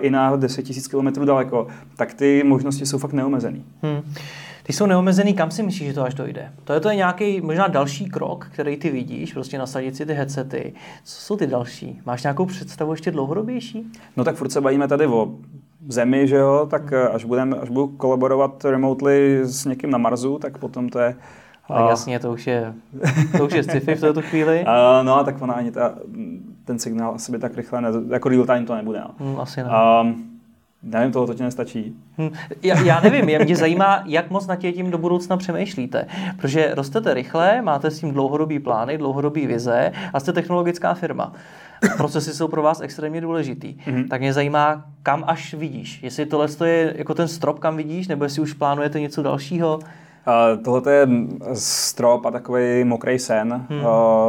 S2: i na 10 000 km daleko, tak ty možnosti jsou fakt neomezený. Hmm.
S1: Ty jsou neomezený, kam si myslíš, že to až dojde? To je to je nějaký možná další krok, který ty vidíš, prostě nasadit si ty headsety. Co jsou ty další? Máš nějakou představu ještě dlouhodobější?
S2: No tak furt se bavíme tady o zemi, že jo, tak hmm. až, budem, až budu kolaborovat remotely s někým na Marsu, tak potom to je
S1: tak a... jasně, to už je, to už je sci-fi v této chvíli. *laughs*
S2: A, no, tak ona ani ta, ten signál asi by tak rychle, ne, jako real time to nebude. No.
S1: Asi ne.
S2: Um, Nevím, toho to nestačí.
S1: Hm, já, já nevím, mě zajímá, jak moc na tě tím do budoucna přemýšlíte. Protože rostete rychle, máte s tím dlouhodobý plány, dlouhodobý vize a jste technologická firma. Procesy jsou pro vás extrémně důležitý. Mm-hmm. Tak mě zajímá, kam až vidíš. Jestli tohle je jako ten strop, kam vidíš, nebo jestli už plánujete něco dalšího.
S2: Uh, tohle je strop a takový mokrý sen, hmm. uh,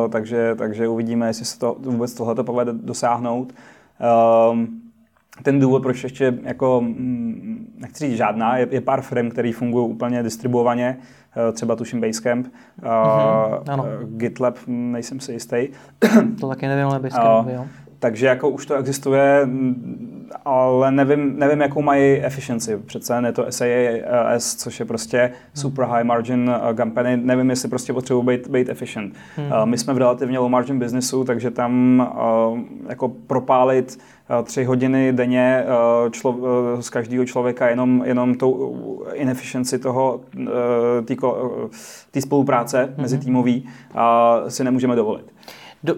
S2: takže, takže uvidíme, jestli se to vůbec tohle povede dosáhnout. Uh, ten důvod, proč ještě jako, mm, nechci říct žádná, je, je pár firm, které fungují úplně distribuovaně, eh, třeba tuším Basecamp, mm-hmm, uh, GitLab, nejsem si jistý.
S1: to taky nevím, ale Basecamp, uh, jo.
S2: Takže jako už to existuje, ale nevím, nevím jakou mají efficiency. Přece je to SaaS, což je prostě super high margin company. Nevím, jestli prostě potřebují být, být efficient. Hmm. My jsme v relativně low margin businessu, takže tam jako propálit tři hodiny denně člo, z každého člověka jenom, jenom tou inefficiency toho, té spolupráce hmm. mezi týmový si nemůžeme dovolit.
S1: Do,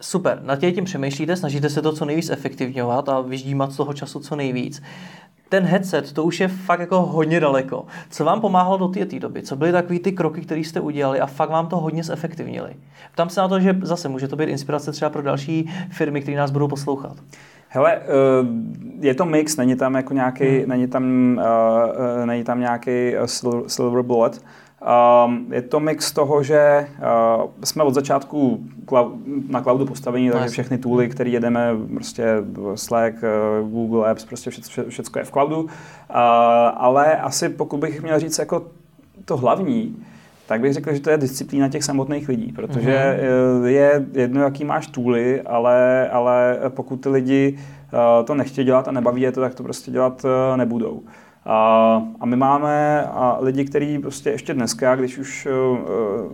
S1: Super, na tě tím přemýšlíte, snažíte se to co nejvíc efektivňovat a vyždímat z toho času co nejvíc. Ten headset, to už je fakt jako hodně daleko. Co vám pomáhalo do té doby? Co byly takové ty kroky, které jste udělali a fakt vám to hodně zefektivnili? Ptám se na to, že zase může to být inspirace třeba pro další firmy, které nás budou poslouchat.
S2: Hele, eh, je to mix, není tam jako nějaký, hmm. není tam, uh, není tam nějaký silver bullet. Um, je to mix toho, že uh, jsme od začátku na cloudu postavení, takže všechny tooly, které jedeme, prostě Slack, uh, Google Apps, prostě všechno, všechno je v cloudu. Uh, ale asi pokud bych měl říct jako to hlavní, tak bych řekl, že to je disciplína těch samotných lidí, protože mm-hmm. je jedno, jaký máš tooly, ale, ale pokud ty lidi to nechtějí dělat a nebaví je to, tak to prostě dělat nebudou. A, a my máme a lidi, kteří prostě ještě dneska, když už uh,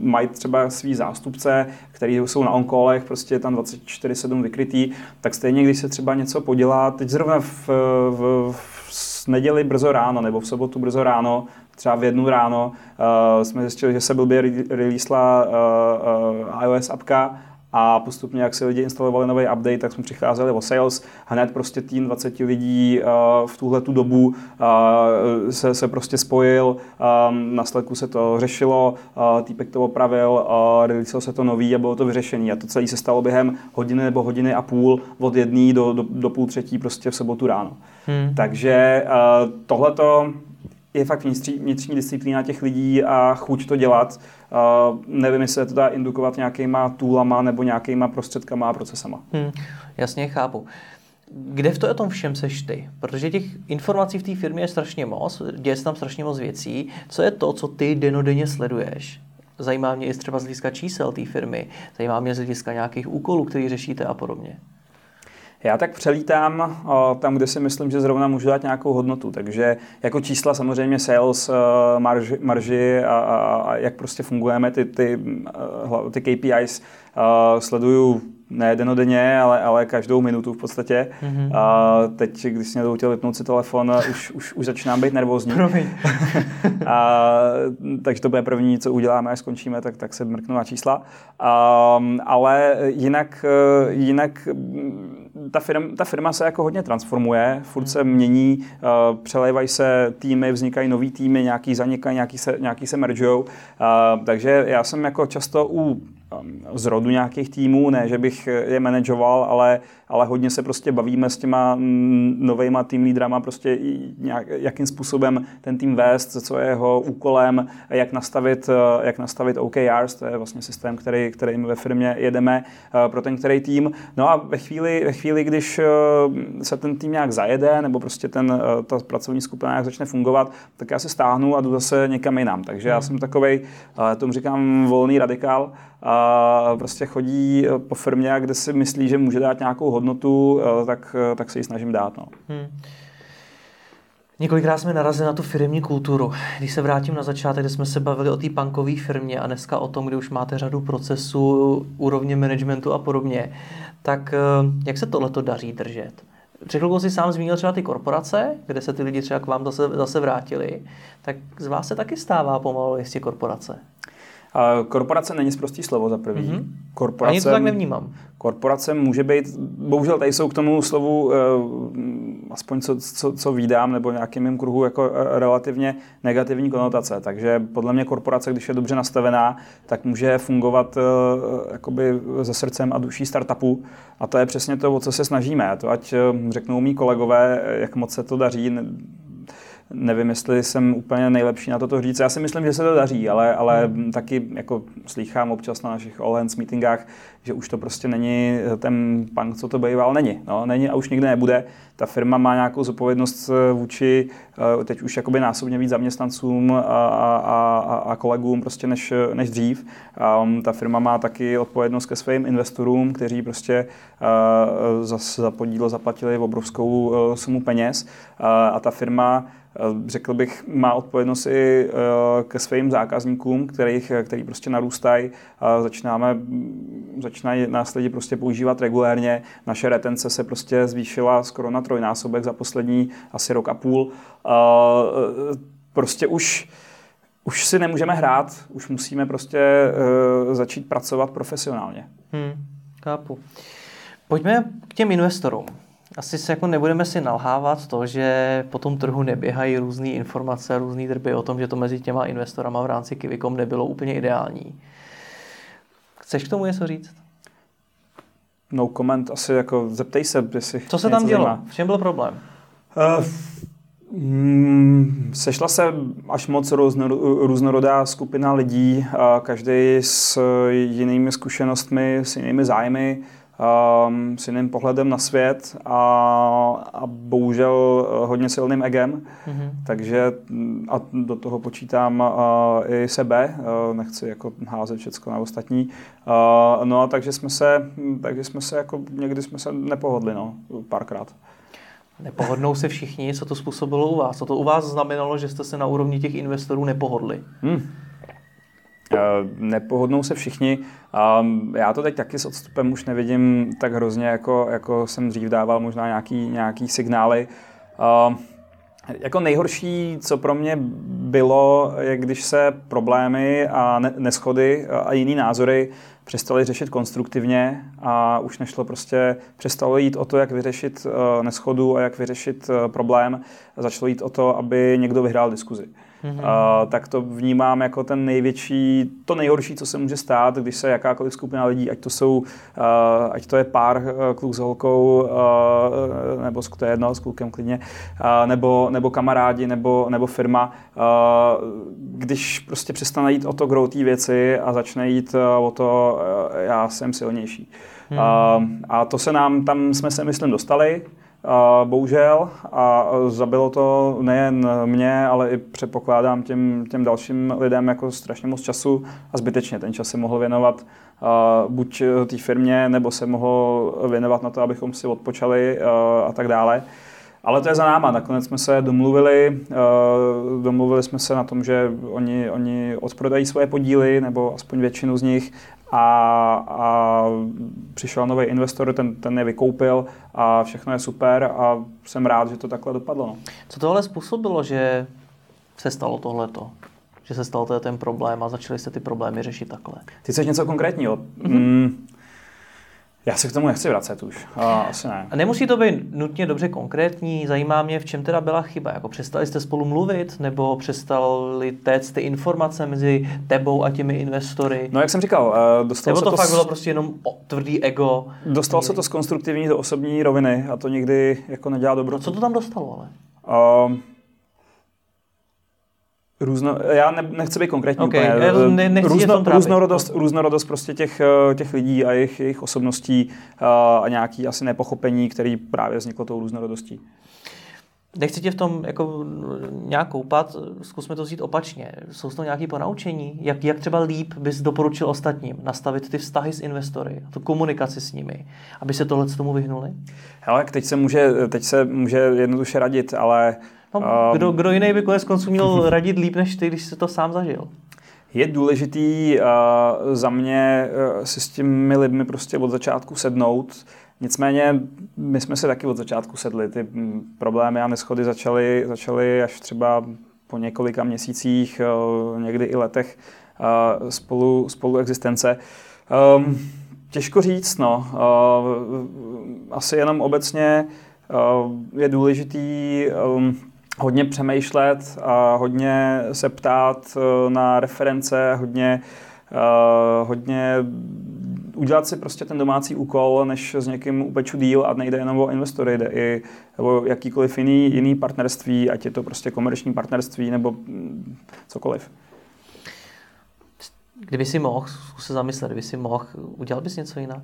S2: mají třeba svý zástupce, který jsou na onkolech, prostě tam 24-7 vykrytý, tak stejně, když se třeba něco podělá, teď zrovna v, v, v neděli brzo ráno nebo v sobotu brzo ráno, třeba v jednu ráno, uh, jsme zjistili, že se blbě releasela uh, uh, iOS apka a postupně, jak si lidi instalovali nový update, tak jsme přicházeli o sales. Hned prostě tým 20 lidí uh, v tuhle tu dobu uh, se, se prostě spojil, um, na Slacku se to řešilo, uh, týpek to opravil, releaselo se to nový a bylo to vyřešené. A to celé se stalo během hodiny nebo hodiny a půl od jedné do, do, do půl třetí prostě v sobotu ráno. Hmm. Takže tohleto je fakt vnitřní, vnitřní disciplína těch lidí a chuť to dělat. Nevím, jestli se to dá indukovat nějakýma toolama nebo nějakýma prostředkama a procesama. Hmm,
S1: jasně, chápu. Kde v to tom všem seš ty? Protože těch informací v té firmě je strašně moc, děje se tam strašně moc věcí. Co je to, co ty denodenně sleduješ? Zajímá mě i třeba z hlediska čísel té firmy, zajímá mě z hlediska nějakých úkolů, které řešíte a podobně.
S2: Já tak přelítám tam, kde si myslím, že zrovna můžu dát nějakou hodnotu. Takže jako čísla samozřejmě sales, marži, marži a, a, a jak prostě fungujeme, ty, ty, ty KPIs sleduju ne denodenně, ale, ale každou minutu v podstatě. Mm-hmm. A teď, když někdo chtěl vypnout si telefon, už, už, už začínám být nervózní. *laughs* a, takže to bude první, co uděláme, až skončíme, tak, tak se mrknu na čísla. A, ale jinak, jinak ta, firma, ta firma se jako hodně transformuje, furt se mění, uh, přelévají se týmy, vznikají nový týmy, nějaký zanikají, nějaký se, nějaký se mergeujou. Uh, takže já jsem jako často u Um, zrodu nějakých týmů, ne, že bych je manažoval, ale, ale hodně se prostě bavíme s těma novejma tým lídrama, prostě nějak, jakým způsobem ten tým vést, co je jeho úkolem, jak nastavit, jak nastavit OKRs, to je vlastně systém, který, který my ve firmě jedeme uh, pro ten který tým. No a ve chvíli, ve chvíli, když uh, se ten tým nějak zajede, nebo prostě ten, ta pracovní skupina nějak začne fungovat, tak já se stáhnu a jdu zase někam jinam. Takže já hmm. jsem takovej, tomu říkám volný radikál, a prostě chodí po firmě, kde si myslí, že může dát nějakou hodnotu, eh, tak, eh, tak se ji snažím dát. No. Hmm.
S1: Několikrát jsme narazili na tu firmní kulturu. Když se vrátím na začátek, kde jsme se bavili o té punkové firmě a dneska o tom, kde už máte řadu procesů, úrovně managementu a podobně, tak eh, jak se tohleto daří držet? Před chvilkou si sám zmínil třeba ty korporace, kde se ty lidi třeba k vám zase, zase vrátili. Tak z vás se taky stává pomalu jistě korporace.
S2: Korporace není zprostý slovo za první. Mm-hmm.
S1: Korporace, Ani to tak nevnímám.
S2: Korporace může být, bohužel tady jsou k tomu slovu, eh, aspoň co, co, co vídám, nebo nějakým mým kruhu, jako eh, relativně negativní konotace. Takže podle mě korporace, když je dobře nastavená, tak může fungovat eh, jakoby ze srdcem a duší startupu. A to je přesně to, o co se snažíme. To ať řeknou mý kolegové, jak moc se to daří, nevím, jestli jsem úplně nejlepší na toto říct. Já si myslím, že se to daří, ale, ale hmm. taky jako slýchám občas na našich all hands meetingách, že už to prostě není ten punk, co to býval, není. No, není a už nikdy nebude. Ta firma má nějakou zodpovědnost eh, vůči eh, teď už jakoby násobně víc zaměstnancům a, a, a, a kolegům prostě než, než dřív. Um, ta firma má taky odpovědnost ke svým investorům, kteří prostě uh, za, za podíl zaplatili obrovskou uh, sumu peněz uh, a ta firma Eh, řekl bych, má odpovědnost i eh, ke svým zákazníkům, kterých, který prostě narůstají. Začínáme, začínají nás lidi prostě používat regulérně. Naše retence se prostě zvýšila skoro na trojnásobek za poslední asi rok a půl. Eh, prostě už už si nemůžeme hrát, už musíme prostě uh, začít pracovat profesionálně.
S1: Hmm, chápu. Pojďme k těm investorům asi se jako nebudeme si nalhávat to, že po tom trhu neběhají různé informace, různé drby o tom, že to mezi těma investorama v rámci Kivikom nebylo úplně ideální. Chceš k tomu něco říct?
S2: No comment, asi jako zeptej se, jestli
S1: Co se tam dělo? V čem byl problém? Uh,
S2: mm, sešla se až moc různorodá skupina lidí, každý s jinými zkušenostmi, s jinými zájmy um, s jiným pohledem na svět a, a bohužel eh, hodně silným egem. Mm-hmm. Takže mm, a do toho počítám uh, i sebe, uh, nechci jako házet všechno na ostatní. Uh, no a takže jsme se, takže jsme se jako, někdy jsme se nepohodli, no, párkrát.
S1: Nepohodnou se všichni, co to způsobilo u vás? Co to u vás znamenalo, že jste se na úrovni těch investorů nepohodli? Hmm.
S2: Eh, nepohodnou se všichni. Já to teď taky s odstupem už nevidím tak hrozně, jako, jako jsem dřív dával možná nějaký, nějaký signály. Jako nejhorší, co pro mě bylo, je když se problémy a neschody a jiný názory přestali řešit konstruktivně a už nešlo prostě, přestalo jít o to, jak vyřešit eh, neschodu a jak vyřešit eh, problém. Začalo jít o to, aby někdo vyhrál diskuzi mm-hmm. uh, tak to vnímám jako ten největší, to nejhorší, co se může stát, když se jakákoliv skupina lidí, ať to jsou, uh, ať to je pár uh, kluk s holkou, uh, nebo to je jedno, s klukem klidně, uh, nebo, nebo kamarádi, nebo, nebo firma, uh, když prostě přestane jít o to grow té věci a začne jít uh, o to, uh, já jsem silnější. Hmm. Uh, a to se nám, tam jsme se, myslím, dostali bohužel. A zabilo to nejen mě, ale i předpokládám těm, těm dalším lidem jako strašně moc času a zbytečně ten čas se mohl věnovat buď té firmě, nebo se mohl věnovat na to, abychom si odpočali a tak dále. Ale to je za náma. Nakonec jsme se domluvili, domluvili jsme se na tom, že oni, oni odprodají svoje podíly, nebo aspoň většinu z nich, a, a přišel nový investor, ten, ten je vykoupil a všechno je super a jsem rád, že to takhle dopadlo. No.
S1: Co to ale způsobilo, že se stalo tohleto? Že se stal ten problém a začali jste ty problémy řešit takhle?
S2: Ty chceš něco konkrétního? Mm-hmm. Mm, já se k tomu nechci vracet už. A, asi ne.
S1: A nemusí to být nutně dobře konkrétní. Zajímá mě, v čem teda byla chyba. Jako přestali jste spolu mluvit, nebo přestali téct ty informace mezi tebou a těmi investory?
S2: No, jak jsem říkal, uh, dostalo
S1: nebo
S2: se
S1: to,
S2: to
S1: fakt s... bylo prostě jenom tvrdý ego?
S2: Dostalo se to z konstruktivní do osobní roviny a to nikdy jako nedělá dobro.
S1: Co to tam dostalo ale? Uh,
S2: Různo, já ne, nechci být konkrétní
S1: okay.
S2: úplně. Ne, Různo, různorodost, různorodost prostě těch, eh, těch lidí a jejich, jejich osobností eh, a nějaký asi nepochopení, který právě vzniklo tou různorodostí.
S1: Nechci tě v tom jako nějak koupat, zkusme to vzít opačně. Jsou to nějaké ponaučení? Jak, jak třeba líp bys doporučil ostatním nastavit ty vztahy s investory, tu komunikaci s nimi, aby se tohle tomu vyhnuli?
S2: Hele, teď se může, teď se může jednoduše radit, ale
S1: No, kdo, kdo jiný by konec konců měl *laughs* radit líp než ty, když jsi to sám zažil?
S2: Je důležitý uh, za mě uh, si s těmi lidmi prostě od začátku sednout. Nicméně my jsme se taky od začátku sedli. Ty problémy a neschody začaly, začaly až třeba po několika měsících, uh, někdy i letech spolu, spolu existence. Um, těžko říct, no. Uh, asi jenom obecně uh, je důležitý um, hodně přemýšlet a hodně se ptát uh, na reference, hodně Uh, hodně udělat si prostě ten domácí úkol, než s někým upeču díl a nejde jenom o investory, jde i o jakýkoliv jiný, jiný partnerství, ať je to prostě komerční partnerství nebo mm, cokoliv.
S1: Kdyby si mohl, zkus se zamyslet, kdyby si mohl, udělal bys něco jinak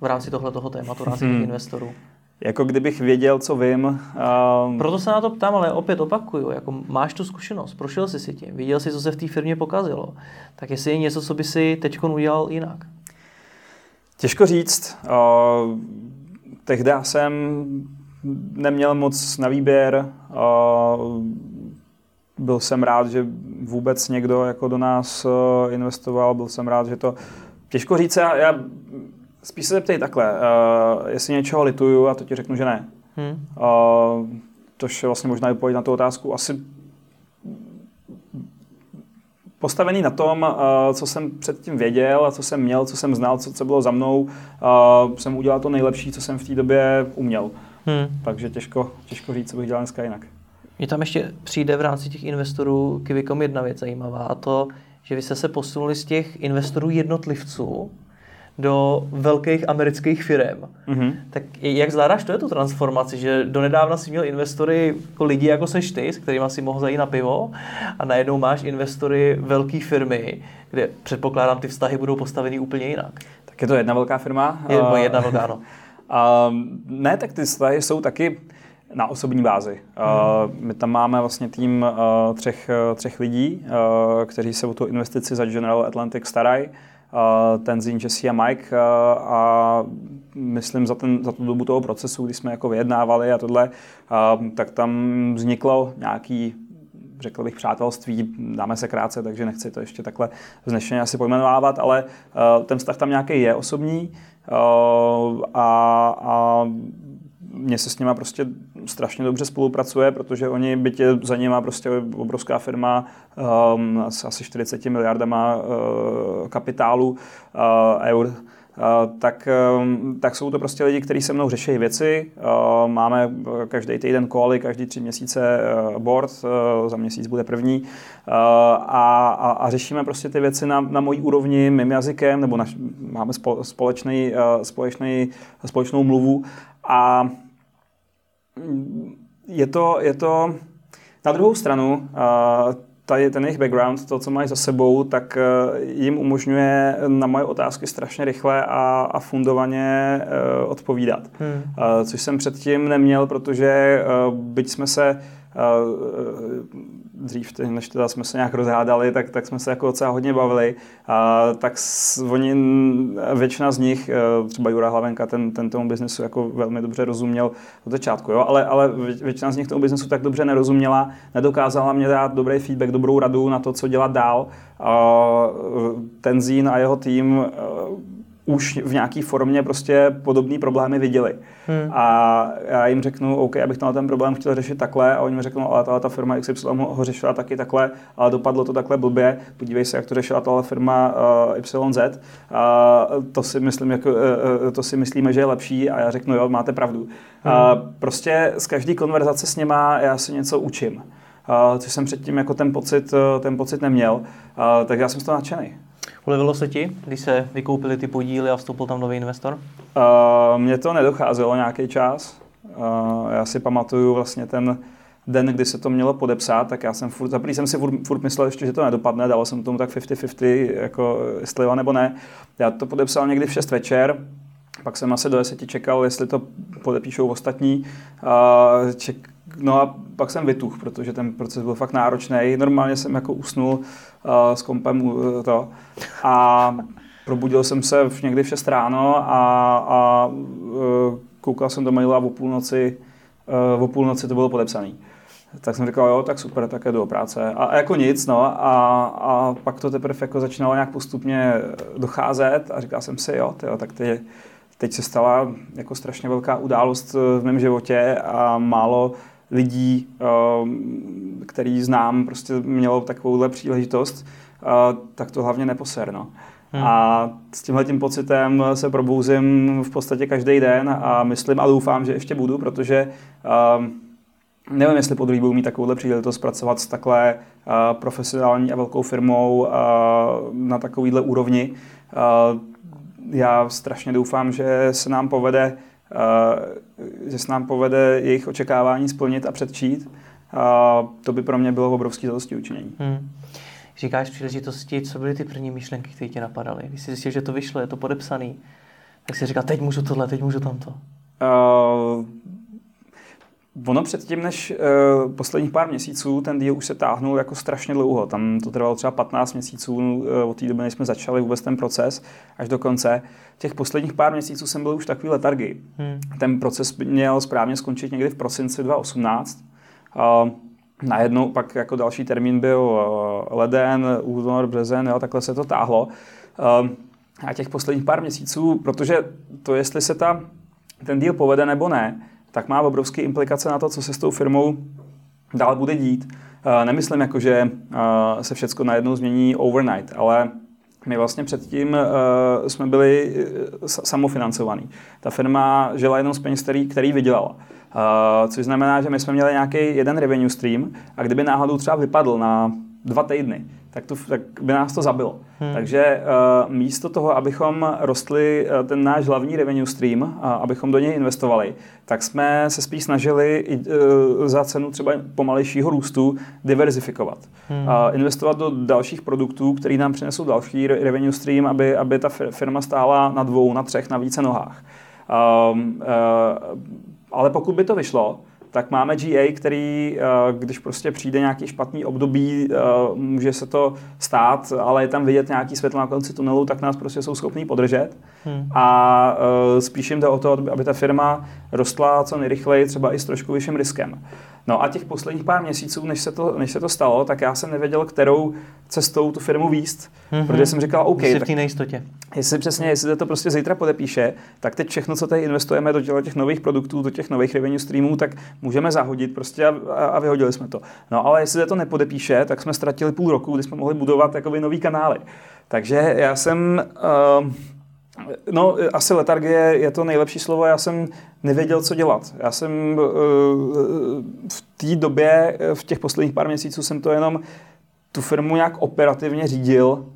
S1: v rámci tohle toho tématu, v rámci hmm. investorů?
S2: Jako kdybych věděl, co vím. Um...
S1: Proto se na to ptám, ale opět opakuju, jako máš tu zkušenost, prošel jsi si tím, viděl jsi, co se v té firmě pokazilo, tak jestli je něco, co by si teď udělal jinak?
S2: Těžko říct. Uh, tehdy jsem neměl moc na výběr. Uh, byl jsem rád, že vůbec někdo jako do nás uh, investoval, byl jsem rád, že to... Těžko říct, já, já spíš se zeptej takhle, uh, jestli něčeho lituju a to ti řeknu, že ne. Hmm. Uh, tož je vlastně možná odpověď na tu otázku. Asi postavený na tom, eh, co jsem předtím věděl a co jsem měl, co jsem znal, co, co bylo za mnou, jsem udělal to nejlepší, co jsem v té době uměl. Hmm. Takže těžko, těžko říct, co bych dělal dneska jinak.
S1: Mně tam ještě přijde v rámci těch investorů Kivikom jedna věc zajímavá a to, že vy jste se posunuli z těch investorů jednotlivců do velkých amerických firm. Mm-hmm. Tak jak zvládáš to je tu transformaci, že donedávna si měl investory jako lidi jako seš ty, s kterými si mohl zajít na pivo a najednou máš investory velké firmy, kde předpokládám ty vztahy budou postaveny úplně jinak.
S2: Tak je to jedna velká firma?
S1: Je, uh, jedna velká, no. *laughs*
S2: Uh, ne, tak ty vztahy jsou taky na osobní bázi. Uh, my tam máme vlastně tým uh, třech, třech lidí, uh, kteří se o tu investici za General Atlantic starají. Tenzin, Jesse a Mike a myslím za, ten, za tu dobu toho procesu, kdy jsme jako vyjednávali a tohle, tak tam vzniklo nějaký řekl bych přátelství, dáme se krátce, takže nechci to ještě takhle vznešeně asi pojmenovávat, ale ten vztah tam nějaký je osobní a, a mně se s nima prostě strašně dobře spolupracuje, protože oni, byť je za nima prostě obrovská firma um, s asi 40 miliardama uh, kapitálu uh, eur, Uh, tak, um, tak jsou to prostě lidi, kteří se mnou řeší věci. Uh, máme každý týden koly, každý tři měsíce uh, board, uh, za měsíc bude první. Uh, a, a, a řešíme prostě ty věci na, na mojí úrovni, mým jazykem, nebo naš, máme společný, uh, společný, společnou mluvu. A je to, je to na druhou stranu, tady ten jejich background, to, co mají za sebou, tak e, jim umožňuje na moje otázky strašně rychle a, a fundovaně e, odpovídat. Hmm. Což jsem předtím neměl, protože e, byť jsme se dřív, než teda jsme se nějak rozhádali, tak, tak jsme se jako docela hodně bavili. A, tak s, oni, většina z nich, e, třeba Jura Hlavenka, ten, ten tomu biznesu jako velmi dobře rozuměl od začátku, jo? Ale, ale většina z nich tomu biznesu tak dobře nerozuměla, nedokázala mě dát dobrý feedback, dobrou radu na to, co dělat dál. A, ten Zín a jeho tým e, už v nějaké formě prostě podobné problémy viděli. Hmm. A já jim řeknu, OK, abych tenhle ten problém chtěl řešit takhle, a oni mi řeknou, ale ta firma XY ho řešila taky takhle, ale dopadlo to takhle blbě, podívej se, jak to řešila tahle firma uh, YZ. A to si myslím, jako, uh, to si myslíme, že je lepší a já řeknu, jo, máte pravdu. Hmm. Uh, prostě z každé konverzace s něma já si něco učím. Uh, což jsem předtím jako ten pocit, uh, ten pocit neměl, uh, tak já jsem z toho nadšený.
S1: Ulevilo se ti, když se vykoupili ty podíly a vstoupil tam nový investor?
S2: Uh, mně to nedocházelo nějaký čas. Uh, já si pamatuju vlastně ten den, kdy se to mělo podepsat, tak já jsem furt, za jsem si furt, furt myslel ještě, že to nedopadne, dal jsem tomu tak 50-50, jako jestli nebo ne. Já to podepsal někdy v 6 večer, pak jsem asi do 10 čekal, jestli to podepíšou ostatní. Uh, ček, no a pak jsem vytuch, protože ten proces byl fakt náročný. Normálně jsem jako usnul uh, s kompem uh, to. A probudil jsem se v někdy v 6 ráno a, a uh, koukal jsem do maila a o půlnoci, uh, o půlnoci to bylo podepsané. Tak jsem říkal, jo, tak super, tak jdu do práce. A, a jako nic, no. A, a pak to teprve jako začínalo nějak postupně docházet a říkal jsem si, jo, tyjo, tak ty, teď se stala jako strašně velká událost v mém životě a málo lidí, ehm, který znám, prostě mělo takovouhle příležitost tak to hlavně neposer. No. Hmm. A s tímhle tím pocitem se probouzím v podstatě každý den a myslím a doufám, že ještě budu, protože uh, nevím, jestli po druhý budu mít takovouhle příležitost pracovat s takhle uh, profesionální a velkou firmou uh, na takovýhle úrovni. Uh, já strašně doufám, že se nám povede uh, že se nám povede jejich očekávání splnit a předčít. Uh, to by pro mě bylo obrovský zadosti učinění. Hmm
S1: říkáš příležitosti, co byly ty první myšlenky, které ti napadaly? Když jsi zjistil, že to vyšlo, je to podepsaný, tak si říkal, teď můžu tohle, teď můžu tamto. Uh,
S2: ono předtím, než uh, posledních pár měsíců, ten díl už se táhnul jako strašně dlouho. Tam to trvalo třeba 15 měsíců uh, od té doby, než jsme začali vůbec ten proces, až do konce. Těch posledních pár měsíců jsem byl už takový letargy. Hmm. Ten proces měl správně skončit někdy v prosinci 2018. Uh, Najednou pak jako další termín byl eh, leden, únor, březen, jo, takhle se to táhlo. Eh, a těch posledních pár měsíců, protože to, jestli se ta, ten díl povede nebo ne, tak má obrovské implikace na to, co se s tou firmou dál bude dít. Eh, nemyslím jako, že se všechno najednou změní overnight, ale my vlastně předtím jsme byli samofinancovaní. Ta firma žila jenom z peněz, který, který vydělala. Což znamená, že my jsme měli nějaký jeden revenue stream a kdyby náhodou třeba vypadl na dva týdny, tak, to, tak by nás to zabilo. Hmm. Takže uh, místo toho, abychom rostli uh, ten náš hlavní revenue stream, uh, abychom do něj investovali, tak jsme se spíš snažili uh, za cenu třeba pomalejšího růstu diverzifikovat. Hmm. Uh, investovat do dalších produktů, které nám přinesou další revenue stream, aby, aby ta firma stála na dvou, na třech, na více nohách. Um, uh, ale pokud by to vyšlo, tak máme GA, který, eh, když prostě přijde nějaký špatný období, eh, může se to stát, ale je tam vidět nějaký světlo na konci tunelu, tak nás prostě jsou schopní podržet. Hmm. A eh, spíš jim jde o to, aby ta firma rostla co nejrychleji, třeba i s trošku vyšším riskem. No a těch posledních pár měsíců, než se to, než se to stalo, tak já jsem nevěděl, kterou cestou tu firmu výst, mm-hmm. protože jsem říkal, OK,
S1: Jsi v té nejistotě.
S2: Jestli přesně, jestli to prostě zítra podepíše, tak teď všechno, co tady investujeme do těch nových produktů, do těch nových revenue streamů, tak můžeme zahodit prostě a, a, a vyhodili jsme to. No ale jestli to nepodepíše, tak jsme ztratili půl roku, kdy jsme mohli budovat jakoby nový kanály. Takže já jsem uh, No, asi letargie je to nejlepší slovo. Já jsem nevěděl, co dělat. Já jsem uh, v té době, v těch posledních pár měsíců jsem to jenom tu firmu nějak operativně řídil,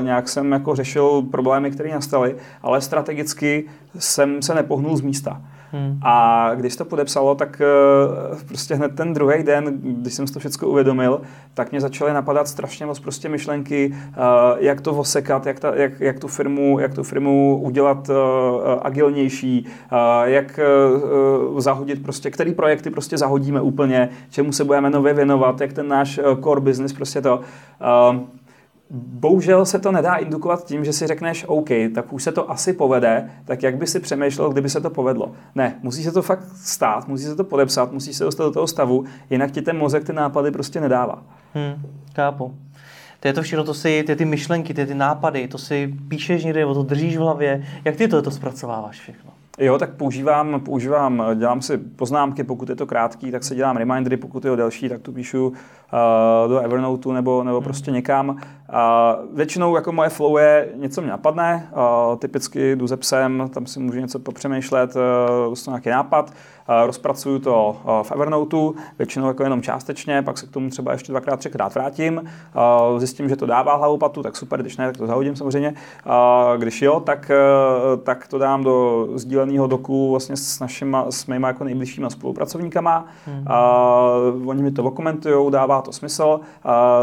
S2: nějak jsem jako řešil problémy, které nastaly, ale strategicky jsem se nepohnul z místa. Hmm. A když to podepsalo, tak uh, prostě hned ten druhý den, když jsem si to všechno uvědomil, tak mě začaly napadat strašně moc prostě myšlenky, uh, jak to osekat, jak, ta, jak, jak, tu firmu, jak tu firmu udělat uh, agilnější, jak zahodit prostě, který projekty prostě zahodíme úplně, čemu se budeme nově věnovat, jak ten náš core business prostě to. Bohužel se to nedá indukovat tím, že si řekneš OK, tak už se to asi povede, tak jak by si přemýšlel, kdyby se to povedlo. Ne, musí se to fakt stát, musí se to podepsat, musí se dostat do toho stavu, jinak ti ten mozek ty nápady prostě nedává.
S1: Hmm, kápu. To je to všechno, to si, ty, ty myšlenky, ty, ty nápady, to si píšeš někde, to držíš v hlavě. Jak ty to, to zpracováváš všechno?
S2: Jo, tak používám, používám, dělám si poznámky, pokud je to krátký, tak se dělám remindery, pokud je to delší, tak tu píšu uh, do Evernote nebo, nebo hmm. prostě někam. Uh, většinou jako moje flow je, něco mě napadne, uh, typicky jdu ze psem, tam si můžu něco popřemýšlet, uh, nějaký nápad, uh, rozpracuju to uh, v Evernoteu, většinou jako jenom částečně, pak se k tomu třeba ještě dvakrát, třikrát vrátím, uh, zjistím, že to dává hlavu patu, tak super, když ne, tak to zahodím samozřejmě. Když jo, tak, tak to dám do sdíleného doku vlastně s našima, s mýma jako nejbližšíma spolupracovníkama. Hmm. A, oni mi to okomentují, dává to smysl,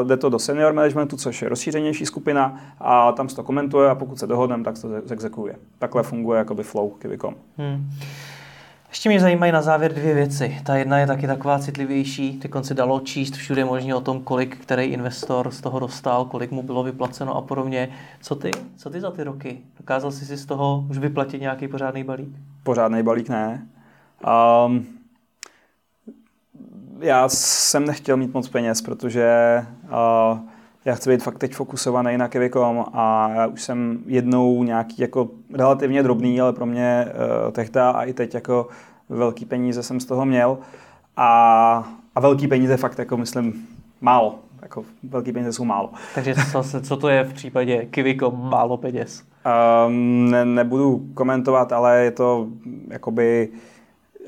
S2: jde to do senior managementu, což je rozšířenější skupina a tam se to komentuje a pokud se dohodneme, tak to exekuje. Takhle funguje jakoby flow Kivikom. Hmm.
S1: Ještě mě zajímají na závěr dvě věci. Ta jedna je taky taková citlivější. Ty konci dalo číst všude možně o tom, kolik který investor z toho dostal, kolik mu bylo vyplaceno a podobně. Co ty? Co ty za ty roky? Dokázal jsi si z toho už vyplatit nějaký pořádný balík?
S2: Pořádný balík ne. Um, já jsem nechtěl mít moc peněz, protože uh, já chci být fakt teď fokusovaný na Kevicom a já už jsem jednou nějaký jako relativně drobný, ale pro mě uh, tehdy a i teď jako velký peníze jsem z toho měl a, a velký peníze fakt jako myslím málo. Jako velký peníze jsou málo.
S1: Takže zase, co to je v případě Kiviko málo peněz?
S2: Um, ne, nebudu komentovat, ale je to jakoby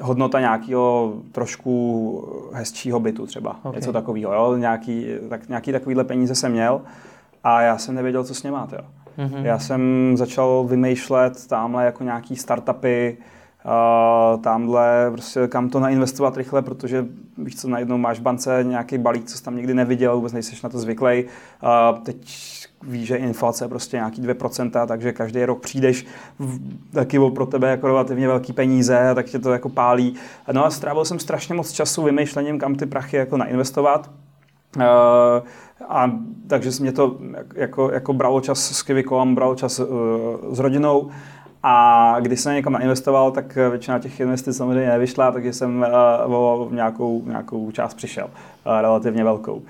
S2: hodnota nějakého trošku hezčího bytu třeba. Okay. Něco takového. Jo? Nějaký, tak, nějaký takovýhle peníze jsem měl a já jsem nevěděl, co s něma. Jo. Mm-hmm. Já jsem začal vymýšlet tamhle jako nějaký startupy, uh, tamhle prostě kam to nainvestovat rychle, protože víš co, najednou máš v bance nějaký balík, co jsi tam nikdy neviděl, vůbec nejsi na to zvyklý. Uh, teď víš, že inflace je prostě nějaký 2%, takže každý rok přijdeš taky pro tebe jako relativně velký peníze, tak tě to jako pálí. No a strávil jsem strašně moc času vymýšlením, kam ty prachy jako nainvestovat. Uh, a takže mě to jako, jako bralo čas s Kivikom, bralo čas uh, s rodinou. A když jsem někam nainvestoval, tak většina těch investic samozřejmě nevyšla, takže jsem uh, o nějakou, nějakou část přišel, uh, relativně velkou.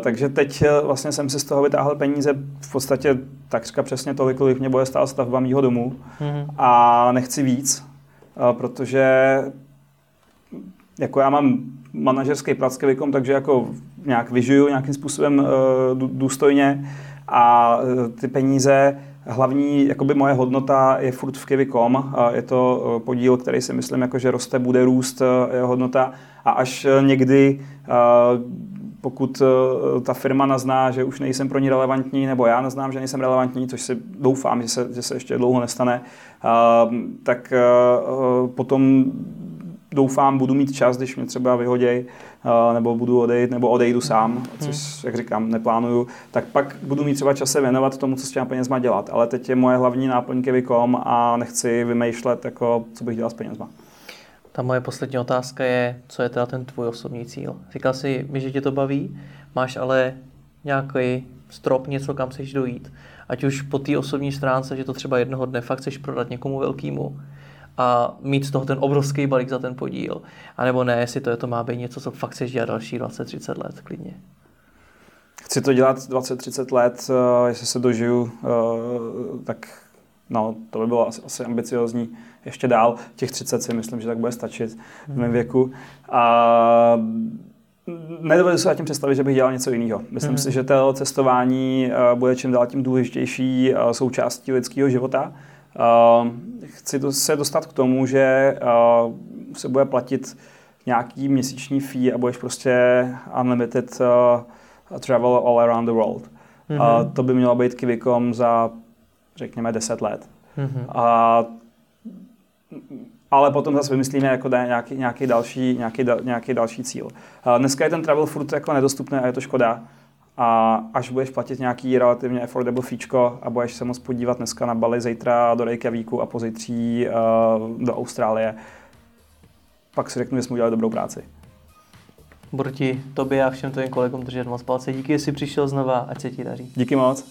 S2: Takže teď vlastně jsem si z toho vytáhl peníze v podstatě takřka přesně tolik, kolik mě bude stát stavba mýho domu mm-hmm. a nechci víc, uh, protože jako já mám manažerský s takže jako nějak vyžiju nějakým způsobem uh, důstojně a ty peníze, hlavní jakoby moje hodnota je furt v Kivy.com. Je to podíl, který si myslím, jako, že roste, bude růst jeho hodnota a až někdy pokud ta firma nazná, že už nejsem pro ní relevantní, nebo já naznám, že nejsem relevantní, což si doufám, že se, že se ještě dlouho nestane, tak potom doufám, budu mít čas, když mě třeba vyhoděj, nebo budu odejít, nebo odejdu sám, což, jak říkám, neplánuju, tak pak budu mít třeba čas se věnovat tomu, co s těma penězma dělat. Ale teď je moje hlavní náplň Kevikom a nechci vymýšlet, jako, co bych dělal s penězma.
S1: Ta moje poslední otázka je, co je teda ten tvůj osobní cíl? Říkal jsi mi, že tě to baví, máš ale nějaký strop, něco, kam chceš dojít. Ať už po té osobní stránce, že to třeba jednoho dne fakt chceš prodat někomu velkému, a mít z toho ten obrovský balík za ten podíl. A nebo ne, jestli to, je, to má být něco, co fakt chceš dělat další 20-30 let klidně.
S2: Chci to dělat 20-30 let, uh, jestli se dožiju, uh, tak no, to by bylo asi, asi ambiciozní ještě dál. Těch 30 si myslím, že tak bude stačit v mém hmm. věku. A nedovedu se tím představit, že bych dělal něco jiného. Myslím mm. si, že to cestování uh, bude čím dál tím důležitější uh, součástí lidského života. Uh, chci to, se dostat k tomu, že se bude platit nějaký měsíční fee a budeš prostě unlimited travel all around the world. Uh, to by mělo být Kivikom za, řekněme, 10 let. Mm-hmm. Uh, ale potom zase vymyslíme jako nějaký, nějaký, další, nějaký, nějaký další cíl. Dneska je ten travel furt jako nedostupný a je to škoda a až budeš platit nějaký relativně affordable fíčko a budeš se moct podívat dneska na Bali, zítra do Reykjavíku a pozítří uh, do Austrálie, pak si řeknu, že jsme udělali dobrou práci.
S1: Budu ti, tobě a všem tvým kolegům držet moc palce. Díky, že jsi přišel znova, ať se ti daří.
S2: Díky moc.